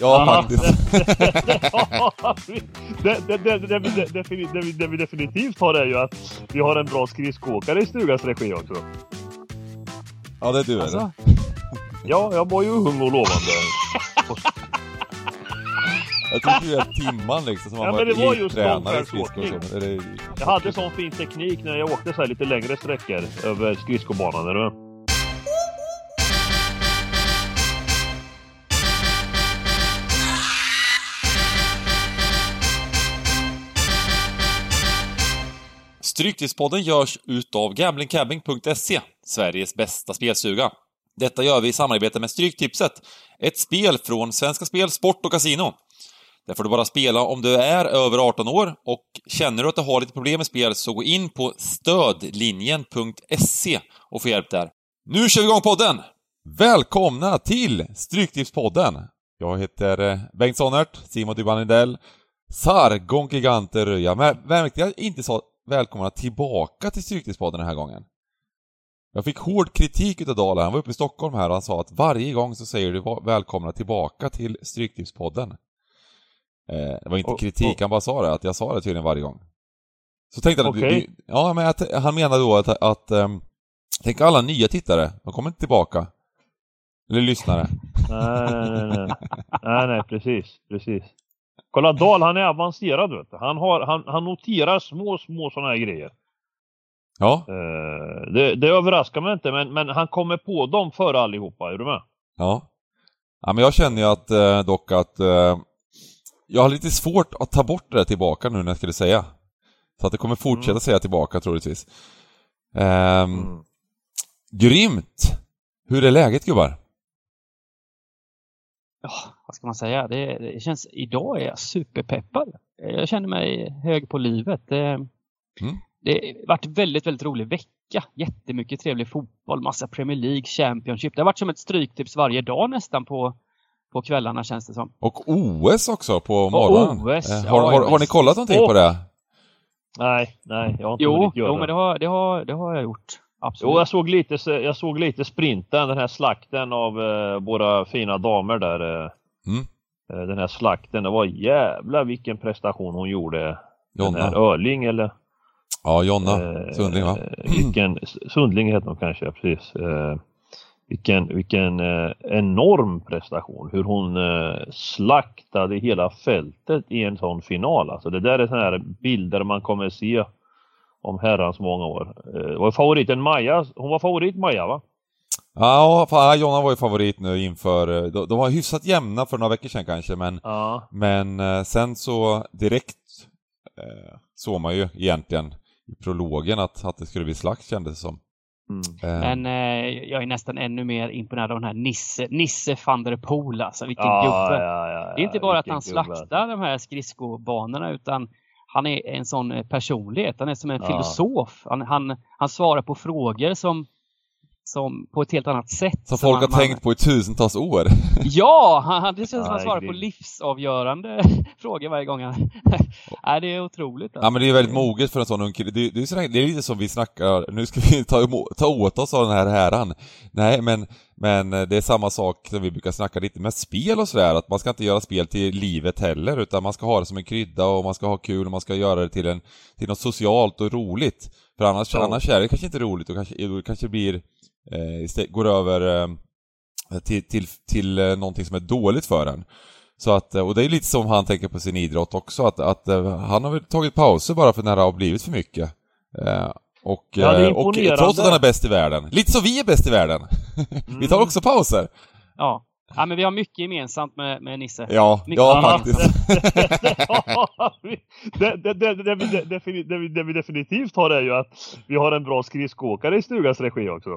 Ja, faktiskt. det, det, det, det, vi, det, definitivt har är ju att vi har en bra skridskoåkare i stugans regi också. Ja, det är du Alltså, eller? Ja, jag var ju ung och lovande. Jag tycker du är Timman liksom som Ja, det var just elittränare i är- Jag hade sån fin teknik när jag åkte så lite längre sträckor över skridskobanan. Är Stryktipspodden görs utav gamblingcabbing.se, Sveriges bästa spelstuga. Detta gör vi i samarbete med Stryktipset, ett spel från Svenska Spel, Sport och Casino. Där får du bara spela om du är över 18 år och känner du att du har lite problem med spel så gå in på stödlinjen.se och få hjälp där. Nu kör vi igång podden! Välkomna till Stryktipspodden! Jag heter eh, Bengt Sonnert, Simon Dybanidell, Sargon Giganter Röja. Men märkte jag inte sa välkomna tillbaka till Stryktipspodden den här gången? Jag fick hård kritik utav Dala. Han var uppe i Stockholm här och han sa att varje gång så säger du välkomna tillbaka till Stryktipspodden. Eh, det var inte Och- kritik, och- han bara sa det, att jag sa det tydligen varje gång. Så tänkte han. Okej. du- Ja, men att, han menar då att, att ehm, Tänk alla nya tittare, de kommer inte tillbaka. Eller lyssnare. Nej, nej, nej, nej. nej, nej, precis, precis. Kolla Dahl, han är avancerad vet du. Han, har, han, han noterar små, små sådana här grejer. Ja, Eh, det, det överraskar mig inte, men, men han kommer på dem före allihopa. Är du med? ja. Ja, men jag känner ju att, eh, dock att eh, jag har lite svårt att ta bort det där tillbaka nu när jag skulle säga. Så att det kommer fortsätta Mm. säga tillbaka troligtvis. Ehm, Mm. Grymt! Hur är läget gubbar? Ja, vad ska man säga? Det, det känns, idag är jag superpeppad. Jag känner mig hög på livet. Det, det har varit en väldigt, väldigt rolig vecka. Jättemycket trevlig fotboll, massa Premier League, Championship. Det har varit som ett stryktips varje dag nästan på, på kvällarna känns det som. Och OS också på morgonen. OS, Eh, ja, har, har, har ni kollat någonting Och- på det? Nej, nej, jag har inte Jo, jo men det har, det, har, det har jag gjort. Absolut. Jo, jag såg lite, jag såg lite sprinten, den här slakten av eh, våra fina damer där. Eh, Mm. eh, den här slakten, det var jävla vilken prestation hon gjorde. Den här Jonna? Örling eller? Ja, Jonna Eh, Sundling va? eh, Vilken, Sundling heter hon kanske, precis. Eh, vilken vilken enorm prestation. Hur hon slaktade hela fältet i en sån final. Alltså det där är sådana här bilder man kommer se om herrans många år. Eh, var favoriten Maja, hon var favorit Maja va? Ja, fan, Jonna var ju favorit nu inför... eh, De, de var hyfsat jämna för några veckor sedan kanske, men Ja. Men eh, sen så direkt eh, såg man ju egentligen i prologen att, att det skulle bli slakt kändes det som. Mm. Eh, Men eh, jag är nästan ännu mer imponerad av den här Nisse, Nisse van der Poel. Alltså vilken Ja, gubbe. ja, ja, Det är inte ja, bara att han gubbe. slaktar de här skridskobanorna utan han är en sån eh, personlighet. Han är som en Ja. filosof. Han, han, han svarar på frågor som, som på ett helt annat sätt. som folk man, har tänkt på i tusentals år. Ja, han, det känns som att han svarar på livsavgörande frågor varje gång. Han... Nej, det är otroligt. ja men det är väldigt moget för en sån ung kille. Det, det, är, så, det är lite som vi snackar, nu ska vi ta, ta åt oss av den här häran. Nej men, men det är samma sak som vi brukar snacka lite med spel och sådär, att man ska inte göra spel till livet heller, utan man ska ha det som en krydda och man ska ha kul och man ska göra det till, en, till något socialt och roligt. För annars, Ja. annars är det kanske inte roligt och kanske, det kanske blir, går över eh, till, till, till eh, någonting som är dåligt för en. Så att, eh, och det är lite som han tänker på sin idrott också, att, att eh, han har väl tagit pauser bara för när det har blivit för mycket. Eh, och, Ja, eh, och trots att han är bäst i världen. Lite som vi är bäst i världen. vi tar Mm. också pauser. Ja. ja, men vi har mycket gemensamt med, med Nisse. Ja, Mycket ja faktiskt. det, det, det, det, vi, det, defini- det, vi, det vi definitivt har är ju att vi har en bra skridskoåkare i stugans regi också.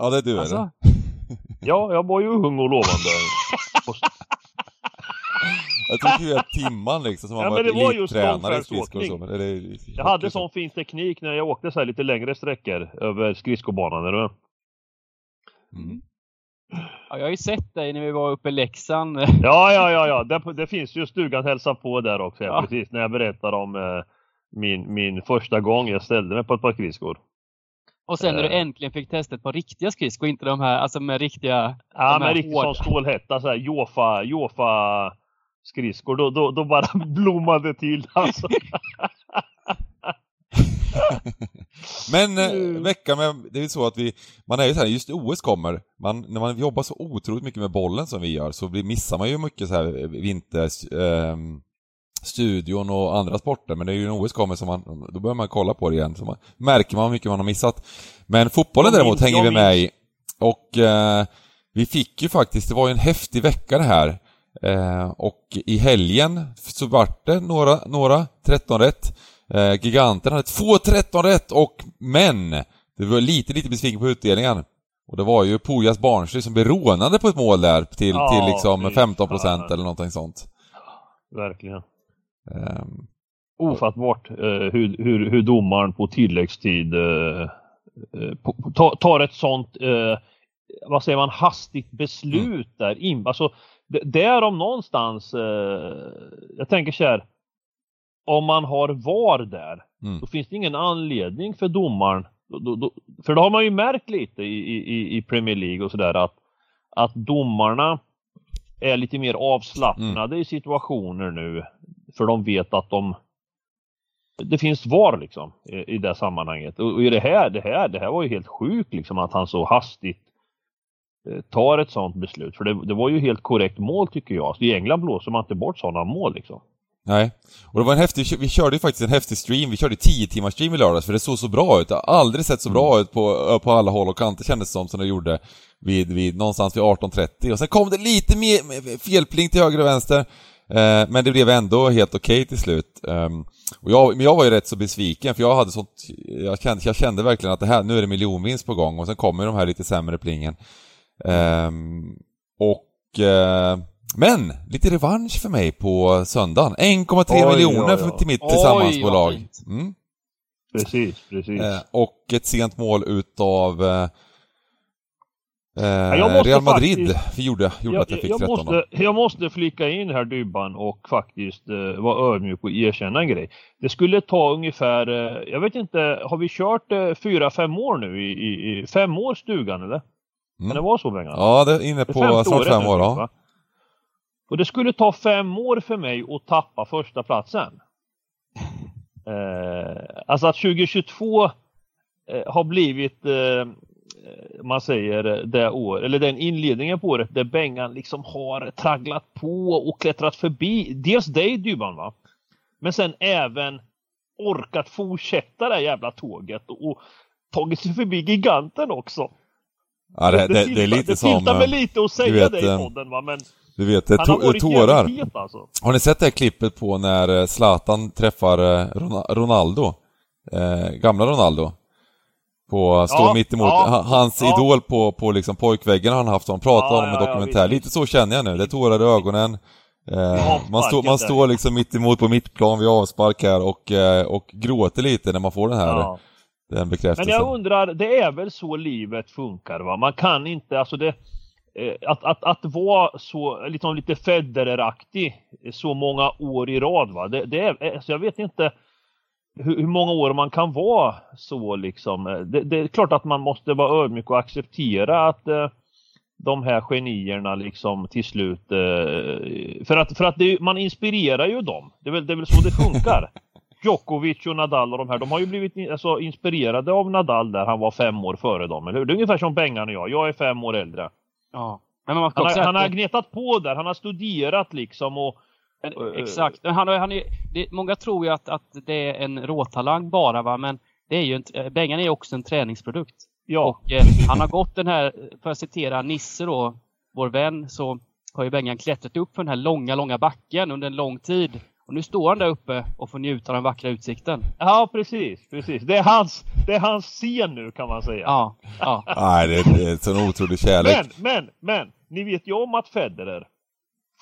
Ja, det är du eller? Alltså, Ja, jag var ju ung och lovande. Jag tycker du är Timman liksom, som Ja, har men varit det var just elittränare i skridskor och så. men är- Jag hade sån fin teknik när jag åkte så här lite längre sträckor över skridskobanan. Är du med? Mm. ja, jag har ju sett dig när vi var uppe i Leksand. Ja, ja, ja, ja. Det, det finns ju stugan hälsa på där också. Ja. Ja. Precis, när jag berättar om eh, min, min första gång jag ställde mig på ett par skridskor. Och sen när du äntligen fick testa ett par riktiga skridskor, inte de här, alltså med riktiga... Ja, med riktigt som stålhätta, så här Jofa, Jofa skridskor, då, då, då bara blommade till alltså. Men eh, veckan med, det är ju så att vi, man är ju så här, just OS kommer, man, när man jobbar så otroligt mycket med bollen som vi gör så blir, missar man ju mycket så här vinter, eh, studion och andra sporter, men det är ju en OS kommer som man, då börjar man kolla på det igen, så man, märker man hur mycket man har missat. Men fotbollen däremot hänger vi med i, och eh, vi fick ju faktiskt, det var ju en häftig vecka det här, eh, och i helgen så vart det några, några 13 rätt. Eh, giganten hade två 13 rätt och men det var lite, lite besviken på utdelningen. Och det var ju Pujas Barnsley som blev rånade på ett mål där till, ja, till liksom 15% eller någonting sånt. Verkligen. Um, Ofattbart uh, hur, hur, hur domaren på tilläggstid uh, uh, tar, tar ett sånt, vad säger man, hastigt beslut mm. där. In, alltså, där om någonstans, jag tänker så här, om man har VAR där, mm. då finns det ingen anledning för domaren då, då, för det har man ju märkt lite i, i, i Premier League och sådär att, att domarna är lite mer avslappnade mm. i situationer nu. För de vet att de det finns VAR liksom i, i det sammanhanget. Och, och, i det här, det här, det här var ju helt sjukt liksom att han så hastigt eh, tar ett sådant beslut. För det, det, var ju helt korrekt mål tycker jag. Så I England blåser man inte bort sådana mål liksom. Nej. Och det var en häftig, vi körde ju faktiskt en häftig stream, vi körde 10 timmars stream i lördags för det såg så bra ut. Det har aldrig sett så bra mm. ut på, på alla håll och kanter kändes det som, som det gjorde vid, vid någonstans vid 18.30. Och sen kom det lite mer felpling till höger och vänster. Eh, men det blev ändå helt okej okay till slut. Um, och jag, men jag var ju rätt så besviken för jag hade sånt, jag kände, jag kände verkligen att det här, nu är det miljonvinst på gång och sen kommer de här lite sämre plingen. Um, och uh, men, lite revansch för mig på söndagen. 1,3 miljoner oj, oj. till mitt tillsammansbolag. Mm. Precis, precis. Eh, och ett sent mål utav eh, Real Madrid faktiskt, gjorde, gjorde jag, att jag fick jag 13 måste, jag måste flika in här Dybban och faktiskt eh, vara ödmjuk och erkänna en grej. Det skulle ta ungefär, eh, jag vet inte, har vi kört eh, fyra, fem år nu i, i, i fem år stugan eller? Mm. Kan det vara så Bengan? Ja, det är inne på snart fem år. Ja. Och det skulle ta fem år för mig att tappa första platsen. Eh, alltså att 2022 eh, har blivit, eh, man säger det år, eller den inledningen på året där Bengan liksom har tragglat på och klättrat förbi dels dig Dybban va. Men sen även orkat fortsätta det här jävla tåget och, och tagit sig förbi giganten också. Ja, det, det, det, det är lite det som... Det mig lite att säga vet, det i eh, podden va, men du vet, det to tårar. alltså. Har ni sett det här klippet på när eh, Zlatan träffar eh, Ronaldo? Eh, gamla Ronaldo? På, står ja, mitt emot, ja, hans ja. idol på, på liksom pojkväggen har han haft, han pratar ja, om en dokumentär. Lite så känner jag nu, det är tårar i ögonen. Eh, man, stå, man står liksom mitt emot på mittplan vid avspark här och, eh, och gråter lite när man får den här den bekräftelsen. Men jag undrar, det är väl så livet funkar va? Man kan inte, alltså det Eh, att, att, att vara så liksom lite Federeraktig så många år i rad va. Det, det är, alltså jag vet inte hur, hur, många år man kan vara så liksom. Det, det, är klart att man måste vara ödmjuk och acceptera att eh, de här genierna liksom till slut eh, för att, för att det, man inspirerar ju dem. Det är väl, det är väl så det funkar. Djokovic och Nadal och de här, de har ju blivit alltså, inspirerade av Nadal där han var fem år före dem, eller hur? Det är ungefär som Bengan och jag, jag är fem år äldre. Ja. Han, har, han har gnetat på där, han har studerat liksom och... Men, exakt, han, han är, det, många tror ju att, att det är en råtalang bara va, men det är ju en, Bengan är också en träningsprodukt. Ja. Och eh, han har gått den här, för att citera Nisse då, vår vän, så har ju Bengan klättrat upp för den här långa, långa backen under en lång tid. Och nu står han där uppe och får njuta av den vackra utsikten. Ja, precis. precis. Det, är hans, det är hans scen nu kan man säga. Ja. ja. Nej, det är, det är en sån otrolig kärlek. Men, men, men. Ni vet ju om att Federer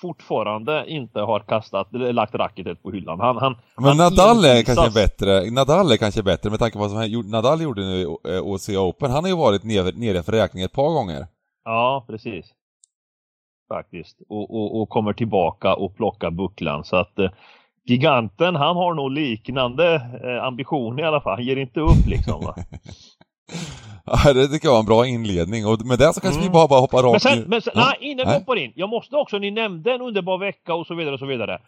fortfarande inte har kastat, eller lagt racketet på hyllan. Han, han, men han Nadal är kanske bättre, Nadal är kanske bättre med tanke på vad som Nadal gjorde nu i OC Open. Han har ju varit nere, nere för räkning ett par gånger. Ja, precis. Faktiskt. Och, och, och kommer tillbaka och plockar bucklan. Så att eh, giganten, han har nog liknande eh, ambition i alla fall. Han ger inte upp liksom. Ja, det tycker jag var en bra inledning och med det så kanske Mm. vi bara, bara hoppar rakt Men sen, in. men sen Ja. nej, innan vi hoppar in. Jag måste också, ni nämnde en underbar vecka och så vidare och så vidare.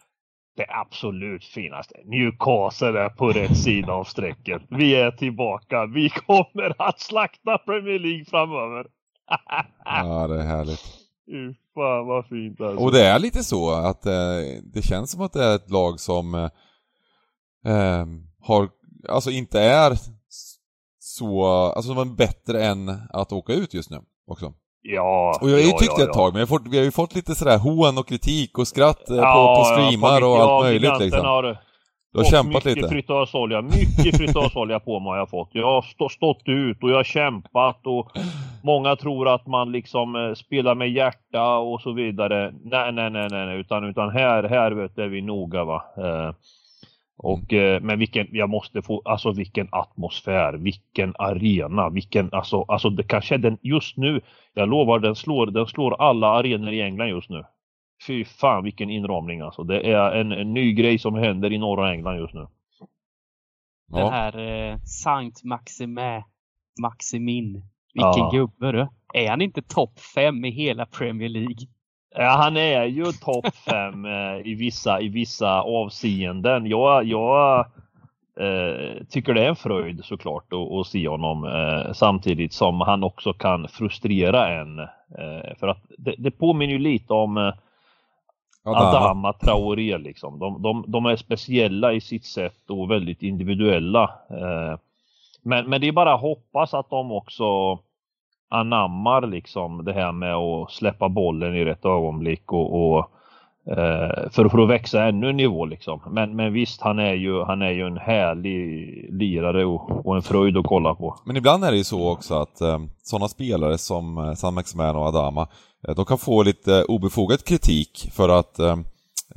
Det absolut finaste. Newcastle är på rätt sida av strecket. Vi är tillbaka. Vi kommer att slakta Premier League framöver. Ja, det är härligt. Fy fan vad fint alltså. Och det är lite så att eh, det känns som att det är ett lag som eh, eh, har, alltså inte är så, alltså som är bättre än att åka ut just nu också. Ja, Och jag har ju ja, tyckt ja, det ett ja. tag, men jag har fått, vi har ju fått lite sådär hån och kritik och skratt eh, på, på streamar och allt möjligt liksom. Har, Du har kämpat mycket lite. Fritasolja, mycket fritasolja på mig har jag fått. Jag har stå, stått ut och jag har kämpat och många tror att man liksom eh, spelar med hjärta och så vidare. Nej, nej, nej, nej, nej. utan, utan här, här vet du, är vi noga va. Eh, och, eh, men vilken, jag måste få, alltså vilken atmosfär, vilken arena, vilken, alltså, alltså det kanske är den just nu, jag lovar den slår, den slår alla arenor i England just nu. Fy fan vilken inramning alltså. Det är en, en ny grej som händer i norra England just nu. Den Ja. här eh, Sankt Maxime, Maximin. Vilken Ja. gubbe du. Är han inte topp fem i hela Premier League? Ja, han är ju topp fem eh, i, vissa, i vissa avseenden. Jag, jag eh, tycker det är en fröjd såklart att, att se honom eh, samtidigt som han också kan frustrera en. Eh, för att det, det påminner ju lite om eh, Adama. Adama Traoré liksom. De, de, de är speciella i sitt sätt och väldigt individuella. Eh, men, men det är bara att hoppas att de också anammar liksom det här med att släppa bollen i rätt ögonblick och, och eh, för, för att växa ännu en nivå liksom. Men, men visst, han är ju, han är ju en härlig lirare och, och en fröjd att kolla på. Men ibland är det ju så också att eh, sådana spelare som eh, San Maximan och Adama, eh, de kan få lite obefogad kritik för att eh,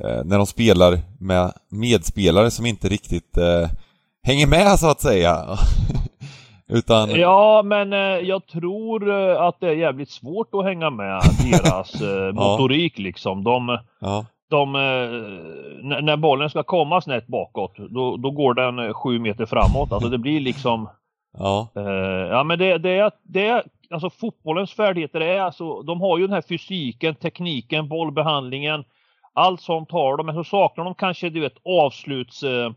eh, när de spelar med medspelare som inte riktigt eh, hänger med så att säga. Utan, Ja, men eh, jag tror eh, att det är jävligt svårt att hänga med deras eh, motorik liksom. De, ja, de, eh, när bollen ska komma snett bakåt, då, då går den eh, sju meter framåt. Alltså det blir liksom, ja, eh, ja men det, det är, det är, alltså fotbollens färdigheter är alltså, de har ju den här fysiken, tekniken, bollbehandlingen, allt sånt har de, men så saknar de kanske, du vet, avsluts, eh,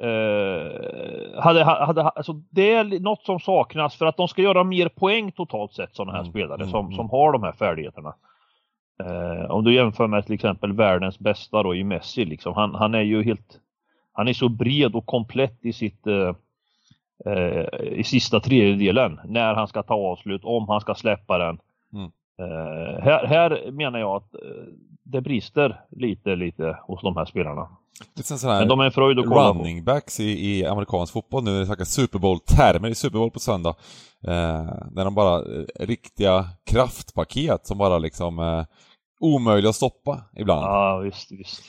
Eh, hade, hade, alltså det är något som saknas för att de ska göra mer poäng totalt sett sådana här Mm, spelare mm, som, mm. som har de här färdigheterna. Eh, om du jämför med till exempel världens bästa då i Messi liksom. Han, han är ju helt Han är så bred och komplett i sitt eh, i sista tredjedelen när han ska ta avslut, om han ska släppa den. Mm. Eh, här, här menar jag att eh, det brister lite, lite hos de här spelarna. lite sån här Men de är en fröjd att kolla på. running backs i, i amerikansk fotboll nu, när det snackas Super Bowl-termer i Super Bowl på söndag. Eh, när de bara, riktiga kraftpaket som bara liksom eh, omöjliga att stoppa ibland. Ja, visst, visst.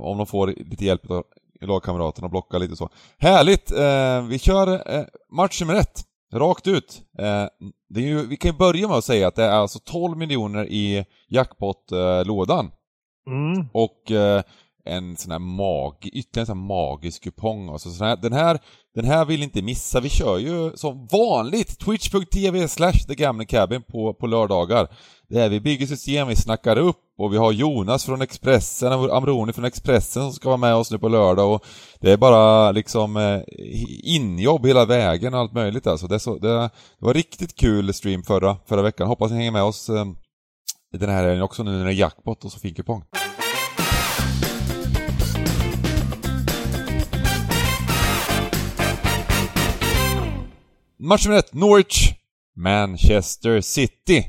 Om de får lite hjälp av lagkamraterna och blocka lite så. Härligt! Vi kör match nummer ett, rakt ut. Eh, det är ju, vi kan ju börja med att säga att det är alltså 12 miljoner i jackpot-lådan. Mm. Och eh, en sån här mag, ytterligare en sån här magisk kupong. Alltså, sån här, den, här, den här vill inte missa. Vi kör ju som vanligt twitch.tv slash thegamblingcabin på, på lördagar. Det är vi bygger system, vi snackar upp och vi har Jonas från Expressen, Amroni från Expressen som ska vara med oss nu på lördag och det är bara liksom eh, injobb hela vägen och allt möjligt alltså. Det, är så, det, det var riktigt kul stream förra, förra veckan. Hoppas ni hänger med oss eh, den här helgen också nu när det är jackpot och så fin kupong. Match nummer ett, Norwich, Manchester City.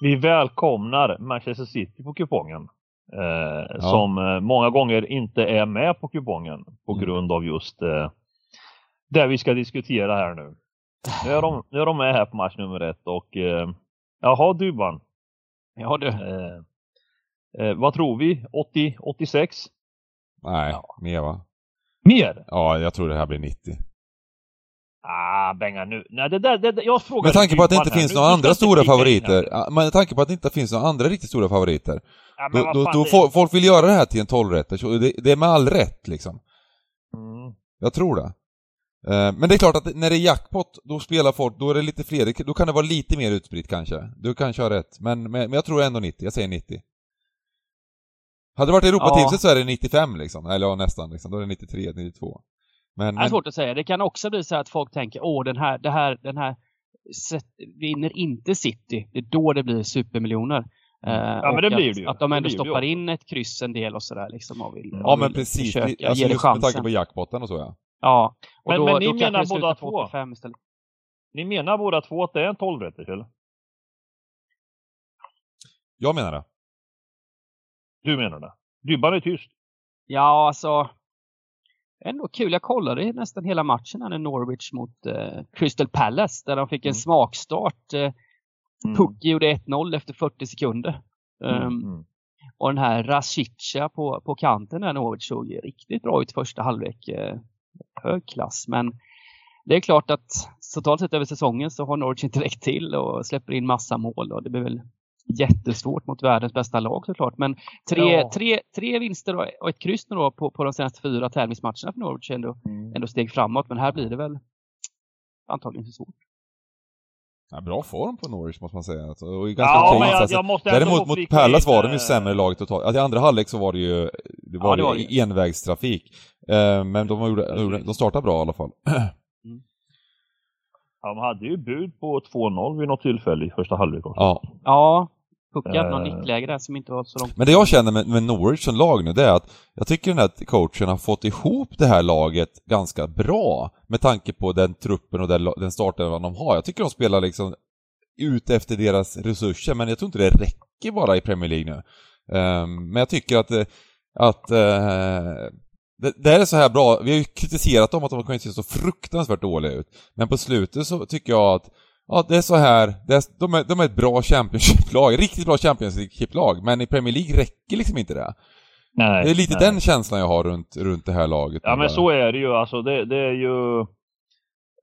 Vi välkomnar Manchester City på kupongen. Eh, Som eh, många gånger inte är med på kupongen på Mm. grund av just eh, det vi ska diskutera här nu. Nu är de, nu är de med här på match nummer ett och eh, jaha Dubban. Ja du. Eh, eh, vad tror vi? 80, 86? Nej, mer va? Mer? Ja, jag tror det här blir 90. Ah, Benga nu. Nej, det där, det, där- jag frågade Med tanke på att det inte finns några andra stora favoriter. Men med tanke på att det inte finns några andra riktigt stora favoriter. Ja, men Då, då, då det- folk, vill göra det här till en 12 rätters och det, det är med all rätt liksom. Mm. Jag tror det. Eh, men det är klart att när det är jackpot, då spelar folk, då är det lite fler, då kan det vara lite mer utspritt kanske. Du kanske har rätt, men, men jag tror ändå 90, jag säger 90. Hade det varit Europatipset ja. så är det 95 liksom, eller ja, nästan liksom, då är det 93, 92. Men, det är svårt att säga. Det kan också bli så att folk tänker, åh den här, det här, den här vinner inte City. Det är då det blir supermiljoner. Mm. Eh, ja, men det blir det ju. Att de ändå stoppar in ett kryss en del och sådär liksom och vill, Ja, men precis. Försöka alltså, med tanke på jackpotten och så ja. Ja. Och men, då, men ni då menar båda två? Ni menar båda två att det är en 12 eller? Jag menar det. Du menar det? Dybban är tyst. Ja, alltså. Ändå kul. Jag kollade nästan hela matchen här när Norwich mot eh, Crystal Palace där de fick en mm. smakstart. Eh, mm. Pucki gjorde 1-0 efter 40 sekunder. Um. Och den här Rashica på, på kanten där Norwich såg riktigt bra ut första halvlek. Eh, hög klass. Men det är klart att totalt sett över säsongen så har Norwich inte räckt till och släpper in massa mål och det blir väl jättesvårt mot världens bästa lag såklart. Men tre, ja. tre, tre vinster och ett kryss då på, på de senaste fyra tävlingsmatcherna för Norwich är ändå, mm. ändå steg framåt. Men här blir det väl antagligen så svårt. Ja, bra form på Norwich måste man säga. Alltså, och ganska ja, men jag, jag måste Däremot mot Pallas var de ju sämre laget totalt. Alltså, I andra halvlek så var det ju, det var, ja, det var ju envägstrafik. Uh, men de, gjorde, de startade bra i alla fall. Mm. de hade ju bud på 2-0 vid något tillfälle i första halvlek också. Ja. Ja, Pucka hade någon eh. nickläge där som inte var så långt. Men det jag känner med, med Norwich som lag nu, det är att jag tycker den här coachen har fått ihop det här laget ganska bra med tanke på den truppen och den, den starten de har. Jag tycker de spelar liksom ut efter deras resurser, men jag tror inte det räcker bara i Premier League nu. Um, men jag tycker att, eh, att uh, det, det är så här bra, vi har ju kritiserat dem att de kan se så fruktansvärt dåliga ut. Men på slutet så tycker jag att Ja, det är så här. Det är, de, är, de är ett bra Championship-lag, riktigt bra Championship-lag, men i Premier League räcker liksom inte det. Nej, det är lite nej. den känslan jag har runt, runt det här laget. Ja, men så är det ju. Alltså, det, det är ju...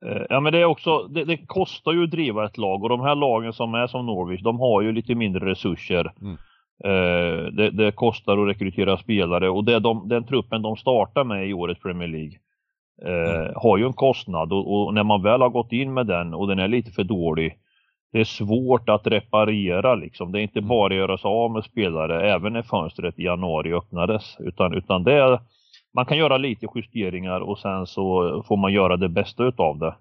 Eh, ja, men det är också... Det, det, kostar ju att driva ett lag och de här lagen som är som Norwich, de har ju lite mindre resurser. Mm. Eh, det, det, kostar att rekrytera spelare och det de, den truppen de startar med i årets Premier League eh, mm. har ju en kostnad och, och, när man väl har gått in med den och den är lite för dålig det är svårt att reparera liksom. Det är inte mm. bara att göra sig av med spelare även när fönstret i januari öppnades utan, utan det är, man kan göra lite justeringar och sen så får man göra det bästa utav det.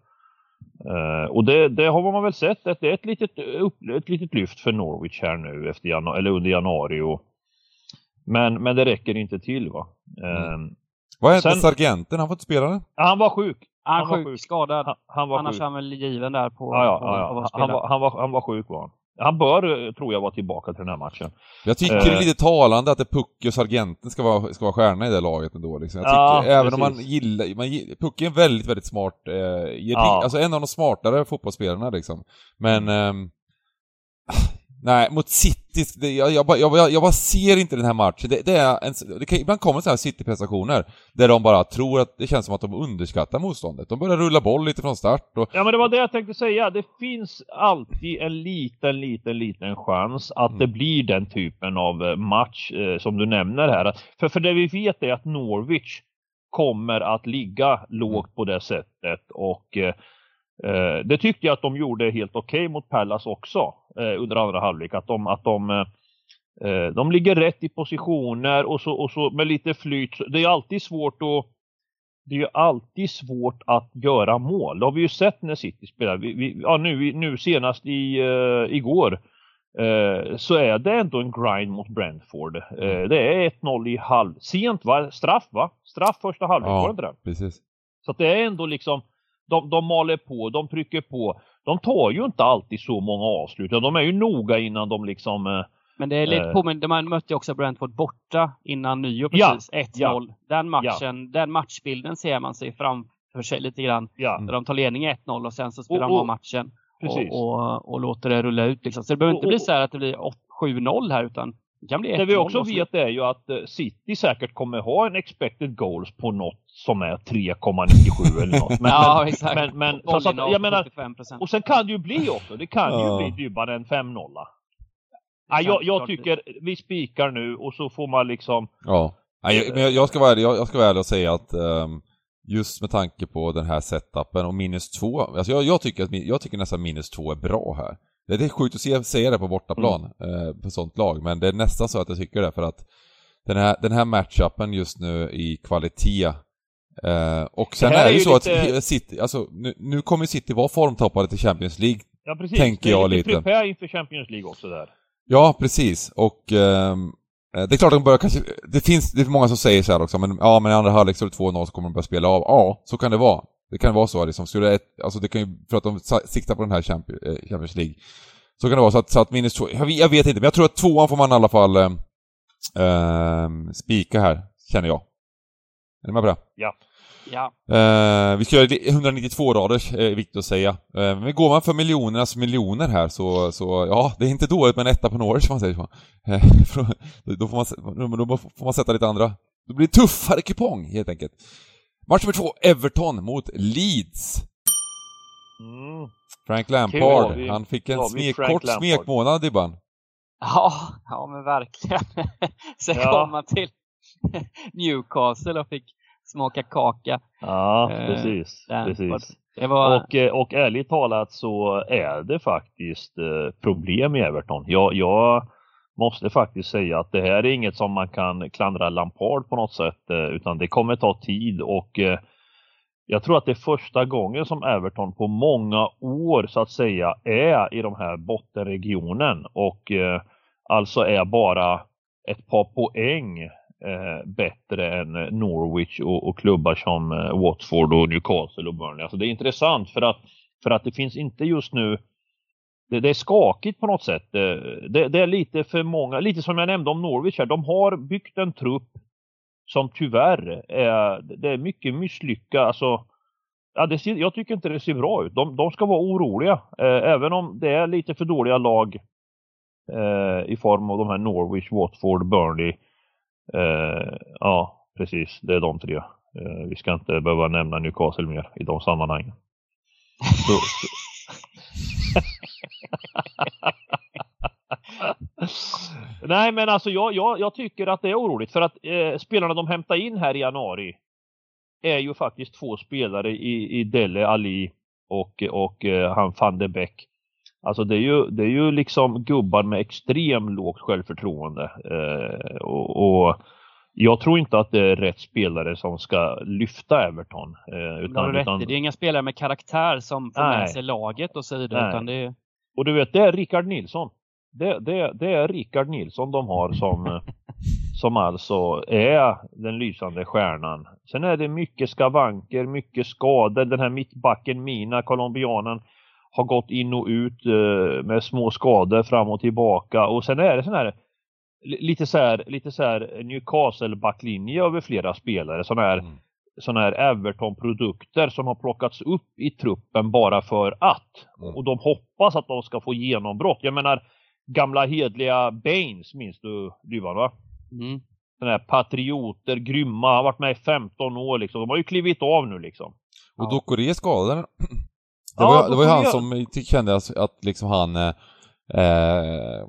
Uh, och det, det, har man väl sett att det är ett litet, upp, ett litet lyft för Norwich här nu efter januari, eller under januari. Och, men, men det räcker inte till va. Mm. Vad hände Sargenten? Han får inte spela det? Han var sjuk. Han, han var sjuk, sjuk, skadad. Han, han var Annars sjuk. är han väl given där på, ja, ja, på, ja, ja. Han, var, han, var, han var sjuk var han. Han bör, tror jag, vara tillbaka till den här matchen. Jag tycker uh, det är lite talande att det Pucke och Sargenten ska vara, ska vara stjärna i det laget ändå. Liksom. Jag tycker, ja, även precis. om man gillar, man, Pucke är en väldigt, väldigt smart, eh, ja. alltså en av de smartare fotbollsspelarna liksom. Men, eh, Nej, mot City, det, jag, jag, jag, jag, bara ser inte den här matchen. Det, det är en, det kan, ibland kommer sådana här City-prestationer där de bara tror att det känns som att de underskattar motståndet. De börjar rulla boll lite från start och... Ja men det var det jag tänkte säga. Det finns alltid en liten, liten, liten chans att mm. det blir den typen av eh, match eh, som du nämner här. För, för det vi vet är att Norwich kommer att ligga lågt mm. på det sättet och eh, Eh, det tyckte jag att de gjorde helt okej okay mot Pallas också eh, under andra halvlek. Att de, att de, eh, de ligger rätt i positioner och så, och så med lite flyt. Det är alltid svårt att det är ju alltid svårt att göra mål. Det har vi ju sett när City spelar. Vi, vi, ja, nu, nu senast i, uh, igår uh, så är det ändå en grind mot Brentford. Uh, det är 1-0 i halv... Sent va? Straff va? Straff första halvlek, ja, var det inte det? precis. Så att det är ändå liksom de, de maler på, de trycker på. De tar ju inte alltid så många avslut. De är ju noga innan de liksom... Eh, men det är lite eh, påminner, man mötte ju också Brentford borta innan nyår precis, ja, 1-0. Ja, den matchen, ja. den matchbilden ser man sig framför sig lite grann. Ja. Där de tar ledning 1-0 och sen så spelar och, de av matchen. Och, och, och, låter det rulla ut liksom. Så det behöver inte bli så här att det blir 7-0 här utan det kan bli Det vi också vet är ju att eh, City säkert kommer ha en expected goals på något som är 3,97 eller något. Men, ja, exakt. Men, men så att, jag menar, och sen kan det ju bli också, det kan ja. ju bli dybbare än 5-0. Ja, jag, jag tycker vi spikar nu och så får man liksom... Ja. Nej, men jag, jag, ska vara ärlig, jag, jag ska vara ärlig och säga att um, Just med tanke på den här setupen och minus två. Alltså jag, jag, tycker, att, jag tycker nästan minus två är bra här. Det är sjukt att se, säga det på bortaplan, mm. eh, på sånt lag, men det är nästan så att jag tycker det för att den här, den här matchupen just nu i kvalitet eh, och sen är det ju så lite... att City, alltså nu, nu kommer City vara formtoppade till Champions League. Ja precis, tänker jag lite. Det är inför Champions League också där. Ja, precis. Och ehm, eh, det är klart att de börjar kanske, det finns, det är många som säger så här också, men ja men i andra halvlek så är det 2-0 så kommer de börja spela av. Ja, så kan det vara. Det kan vara så liksom, skulle ett, alltså det kan ju, för att de siktar på den här eh, Champions League. Så kan det vara så att, så att minus två, jag, jag vet inte, men jag tror att tvåan får man i alla fall eh, eh, spika här, känner jag. Är ni med på det? Ja. Ja. Eh, vi ska göra 192 raders, är viktigt att säga. Eh, men går man för miljonernas miljoner här så, så ja, det är inte dåligt med en etta på Norwich om man säger så. Eh, då, får man, då får man sätta lite andra. Då blir det tuffare kupong helt enkelt. Match nummer två, Everton mot Leeds. Mm. Frank Lampard, vi, han fick en smek, kort smekmånad Dibban. Ja, ja men verkligen. Sen ja. kom man till Newcastle och fick smaka kaka. Ja, eh, precis. precis. Det var... och, eh, och ärligt talat så är det faktiskt eh, problem i Everton. Jag, jag måste faktiskt säga att det här är inget som man kan klandra Lampard på något sätt eh, utan det kommer ta tid och eh, jag tror att det är första gången som Everton på många år så att säga är i de här bottenregionen och eh, alltså är bara ett par poäng bättre än Norwich och, och klubbar som Watford och Newcastle och Burnley. Alltså det är intressant för att, för att det finns inte just nu det, är skakigt på något sätt. Det, det, det, är lite för många, lite som jag nämnde om Norwich här. De har byggt en trupp som tyvärr är, det är mycket misslyckat. Alltså, ja, det ser, jag tycker inte det ser bra ut. De, de ska vara oroliga. Eh, även om det är lite för dåliga lag eh, i form av de här Norwich, Watford, Burnley Eh, ja, precis. Det är de tre. Eh, vi ska inte behöva nämna Newcastle mer i de sammanhangen. Så. Nej, men alltså jag, jag, jag, tycker att det är oroligt för att eh, spelarna de hämtar in här i januari är ju faktiskt två spelare i, i Dele Ali och, och eh, han van de Beek Alltså det är ju, det är ju liksom gubbar med extrem lågt självförtroende. Eh, och, och, jag tror inte att det är rätt spelare som ska lyfta Everton. Eh, utan, utan... Det är inga spelare med karaktär som får Nej. med sig laget och så vidare. Utan det är... Och du vet, det är Rickard Nilsson. Det, det, det är Rickard Nilsson de har som, som alltså är den lysande stjärnan. Sen är det mycket skavanker, mycket skador. Den här mittbacken Mina, colombianen har gått in och ut eh, med små skador fram och tillbaka. Och sen är det sån här lite så här, lite så här Newcastle backlinje över flera spelare. Sådana här, mm. Såna här Everton-produkter som har plockats upp i truppen bara för att. Mm. Och de hoppas att de ska få genombrott. Jag menar gamla hedliga Baines minns du Dyvan va? Mm. Sådana här patrioter, grymma, har varit med i 15 år liksom. De har ju klivit av nu liksom. Och ja. Dokore skadade det var, ja, det var ju han som kände att, att liksom han eh, eh,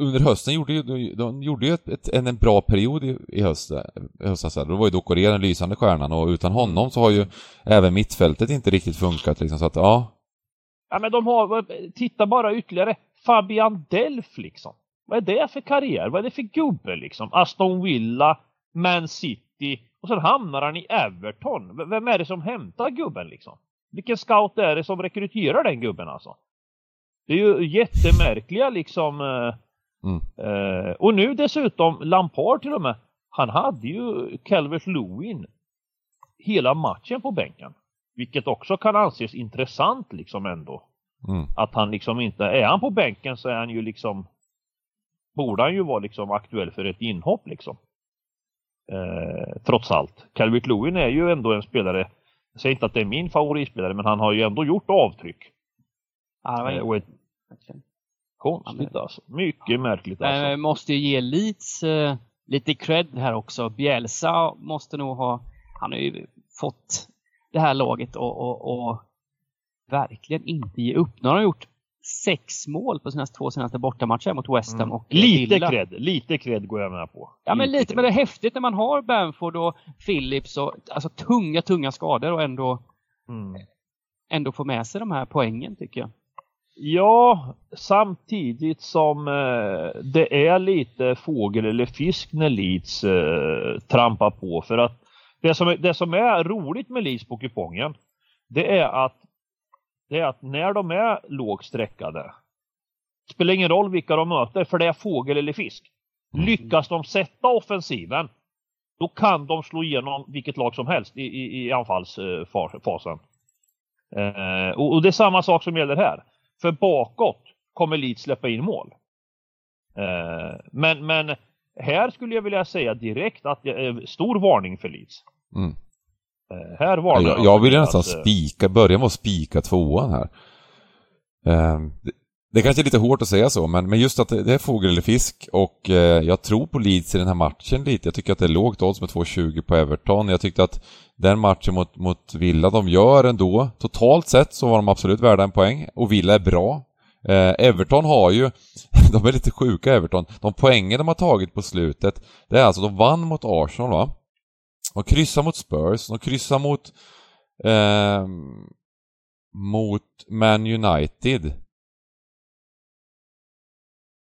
under hösten gjorde ju, de gjorde ju ett, ett, en, en bra period i, i höst, eh, höstas. Då var ju Dokore den lysande stjärnan och utan honom så har ju även mittfältet inte riktigt funkat liksom så att ja. Ja men de har, titta bara ytterligare, Fabian Delf liksom. Vad är det för karriär? Vad är det för gubbe liksom? Aston Villa, Man City och sen hamnar han i Everton. Vem är det som hämtar gubben liksom? Vilken scout är det som rekryterar den gubben alltså? Det är ju jättemärkliga liksom. Eh, Eh, mm. Eh, och nu dessutom Lampard till och med. Han hade ju Calvert Lewin hela matchen på bänken. Vilket också kan anses intressant liksom ändå. Mm. Att han liksom inte, är han på bänken så är han ju liksom borde han ju vara liksom aktuell för ett inhopp liksom. Eh, trots allt. Calvert Lewin är ju ändå en spelare jag säger inte att det är min favoritspelare, men han har ju ändå gjort avtryck. Ja, det var eh, och ett... Konstigt alltså. Mycket märkligt alltså. Men måste ju ge Leeds uh, lite cred här också. Bielsa måste nog ha, han har ju fått det här laget och, och, och verkligen inte ge upp. Nu har de gjort sex mål på sina två senaste bortamatcher mot West Ham mm. och Lite Villa. cred, lite cred går jag med på. Ja, men lite, men det är häftigt när man har Bamford och Phillips och alltså tunga, tunga skador och ändå mm. ändå få med sig de här poängen tycker jag. Ja, samtidigt som eh, det är lite fågel eller fisk när Leeds eh, trampar på. För att det som, det som är roligt med Leeds på kupongen, det är att, det är att när de är lågsträckade, spelar ingen roll vilka de möter, för det är fågel eller fisk. Mm. Lyckas de sätta offensiven, då kan de slå igenom vilket lag som helst i, i, i anfallsfasen. Eh, och, och det är samma sak som gäller här. För bakåt kommer Leeds släppa in mål. Eh, men, men här skulle jag vilja säga direkt att det är stor varning för Leeds. Mm. Eh, här varnar jag. Jag vill nästan att, eh, spika, börja med att spika tvåan här. Det, det kanske är lite hårt att säga så, men, men just att det, är fågel eller fisk och eh, jag tror på Leeds i den här matchen lite. Jag tycker att det är lågt odds med 2,20 på Everton. Jag tyckte att den matchen mot, mot Villa de gör ändå, totalt sett så var de absolut värda en poäng och Villa är bra. Eh, Everton har ju, de är lite sjuka Everton, de poängen de har tagit på slutet, det är alltså de vann mot Arsenal va? De kryssar mot Spurs, de kryssar mot eh, mot Man United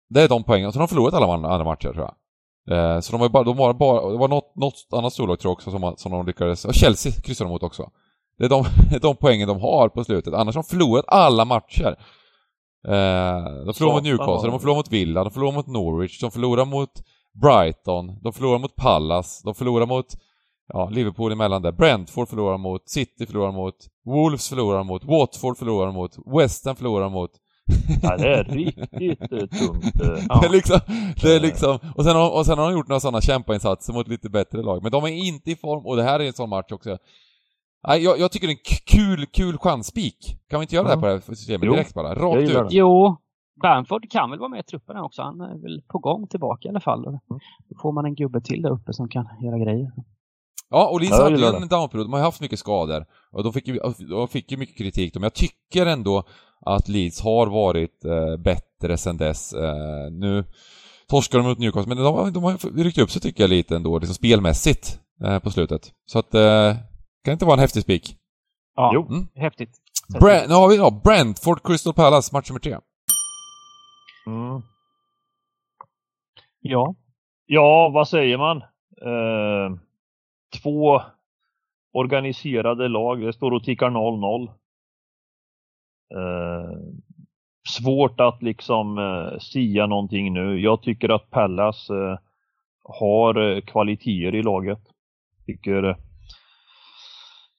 det är de poängen. Så de har förlorat alla andra matcher tror jag. Eh, så de var bara, de var bara, det var något, något annat storlag tror jag också som, som de lyckades, och Chelsea kryssade de mot också. Det är de, de poängen de har på slutet, annars har de förlorat alla matcher. Eh, de förlorar mot Newcastle, de förlorar mot Villa, de förlorar mot Norwich, de förlorar mot Brighton, de förlorar mot Pallas, de förlorar mot ja, Liverpool emellan där. Brentford förlorar mot, City förlorar mot, Wolves förlorar mot, Watford förlorar mot, West Ham förlorar mot, Ja, det är riktigt eh, tungt. Eh, ja. Det är liksom, det är liksom, och sen, har, och sen har de gjort några sådana kämpainsatser mot lite bättre lag. Men de är inte i form, och det här är en sån match också. Nej, jag, jag tycker det är en kul, kul chansspik. Kan vi inte göra mm. det här på det här systemet jo. direkt bara? Rakt ut. Det. Jo, Bamford kan väl vara med i truppen också. Han är väl på gång tillbaka i alla fall. Mm. Då får man en gubbe till där uppe som kan göra grejer. Ja, och Leeds hade ju en downperiod. De har ju haft mycket skador. Och de fick ju, de fick ju mycket kritik. Men jag tycker ändå att Leeds har varit eh, bättre sen dess. Eh, nu torskar de mot Newcastle, men de, de har ryckt upp sig tycker jag lite ändå, liksom spelmässigt eh, på slutet. Så att, eh, kan det inte vara en häftig spik? Ja, jo. Mm. häftigt. Bra nu har vi då Brentford Crystal Palace, match nummer tre. Mm. Ja. Ja, vad säger man? Eh, två organiserade lag, det står och tickar 0-0. Eh, svårt att liksom eh, sia någonting nu. Jag tycker att Pallas eh, har eh, kvaliteter i laget. Tycker eh,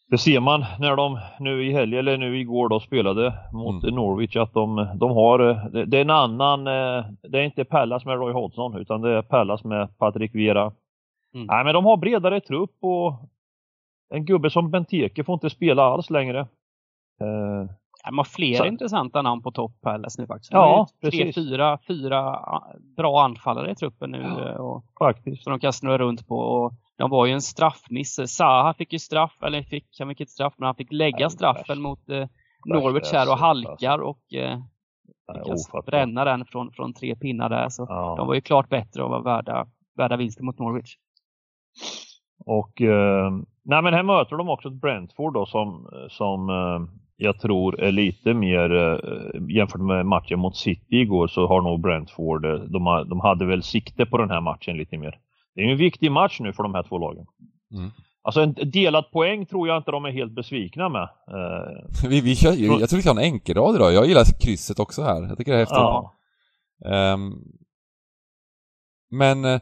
det ser man när de nu i helgen eller nu igår då spelade mot mm. Norwich att de, de har, eh, det, det, är en annan, det är inte Pallas med Roy Hodgson utan det är Pallas med Patrik Vera. Mm. Nej men de har bredare trupp och en gubbe som Benteke får inte spela alls längre. Eh, de har fler så. intressanta namn på topp Palace nu faktiskt. Ja, tre, precis. fyra, fyra bra anfallare i truppen nu. Ja, och, faktiskt. Som de kan snurra runt på. Och de var ju en straffmiss. Zaha fick ju straff, eller fick han fick ett straff, men han fick lägga ja, straffen värst. mot eh, Norwich här och halkar och eh, lyckas bränna den från, från tre pinnar där. Så ja. de var ju klart bättre och var värda, värda vinsten mot Norwich. Och eh, nej men här möter de också ett Brentford då som, som eh, jag tror är lite mer eh, jämfört med matchen mot City igår så har nog Brentford, eh, de, har, de hade väl sikte på den här matchen lite mer. Det är en viktig match nu för de här två lagen. Mm. Alltså en delad poäng tror jag inte de är helt besvikna med. Eh, vi, vi kör, jag tror vi ha en enkelrad idag. Jag gillar krysset också här. Jag tycker det är häftigt. Ja. Um, men eh,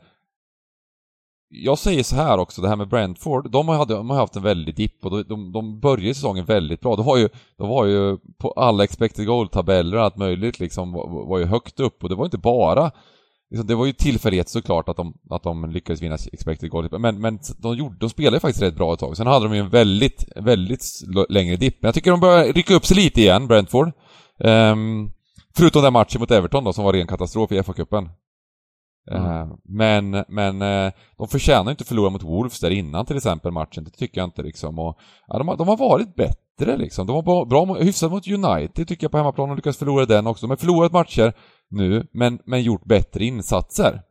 jag säger så här också, det här med Brentford, de har, de har haft en väldig dipp och de, de, de började säsongen väldigt bra. De var ju, de var ju på alla expected goal-tabeller och allt möjligt liksom, var, var ju högt upp och det var inte bara liksom, det var ju tillfällighet såklart att de, att de lyckades vinna expected goal, men, men de, gjorde, de spelade faktiskt rätt bra ett tag. Sen hade de ju en väldigt, väldigt längre dipp. Men jag tycker de börjar rycka upp sig lite igen, Brentford. Um, förutom den matchen mot Everton då, som var ren katastrof i FA-cupen. Mm. Men, men de förtjänar inte att förlora mot Wolves där innan till exempel matchen, det tycker jag inte liksom. Och, ja, de, har, de har varit bättre liksom. De var bra, hyfsat mot United tycker jag på hemmaplan och lyckats förlora den också. De har förlorat matcher nu, men, men gjort bättre insatser.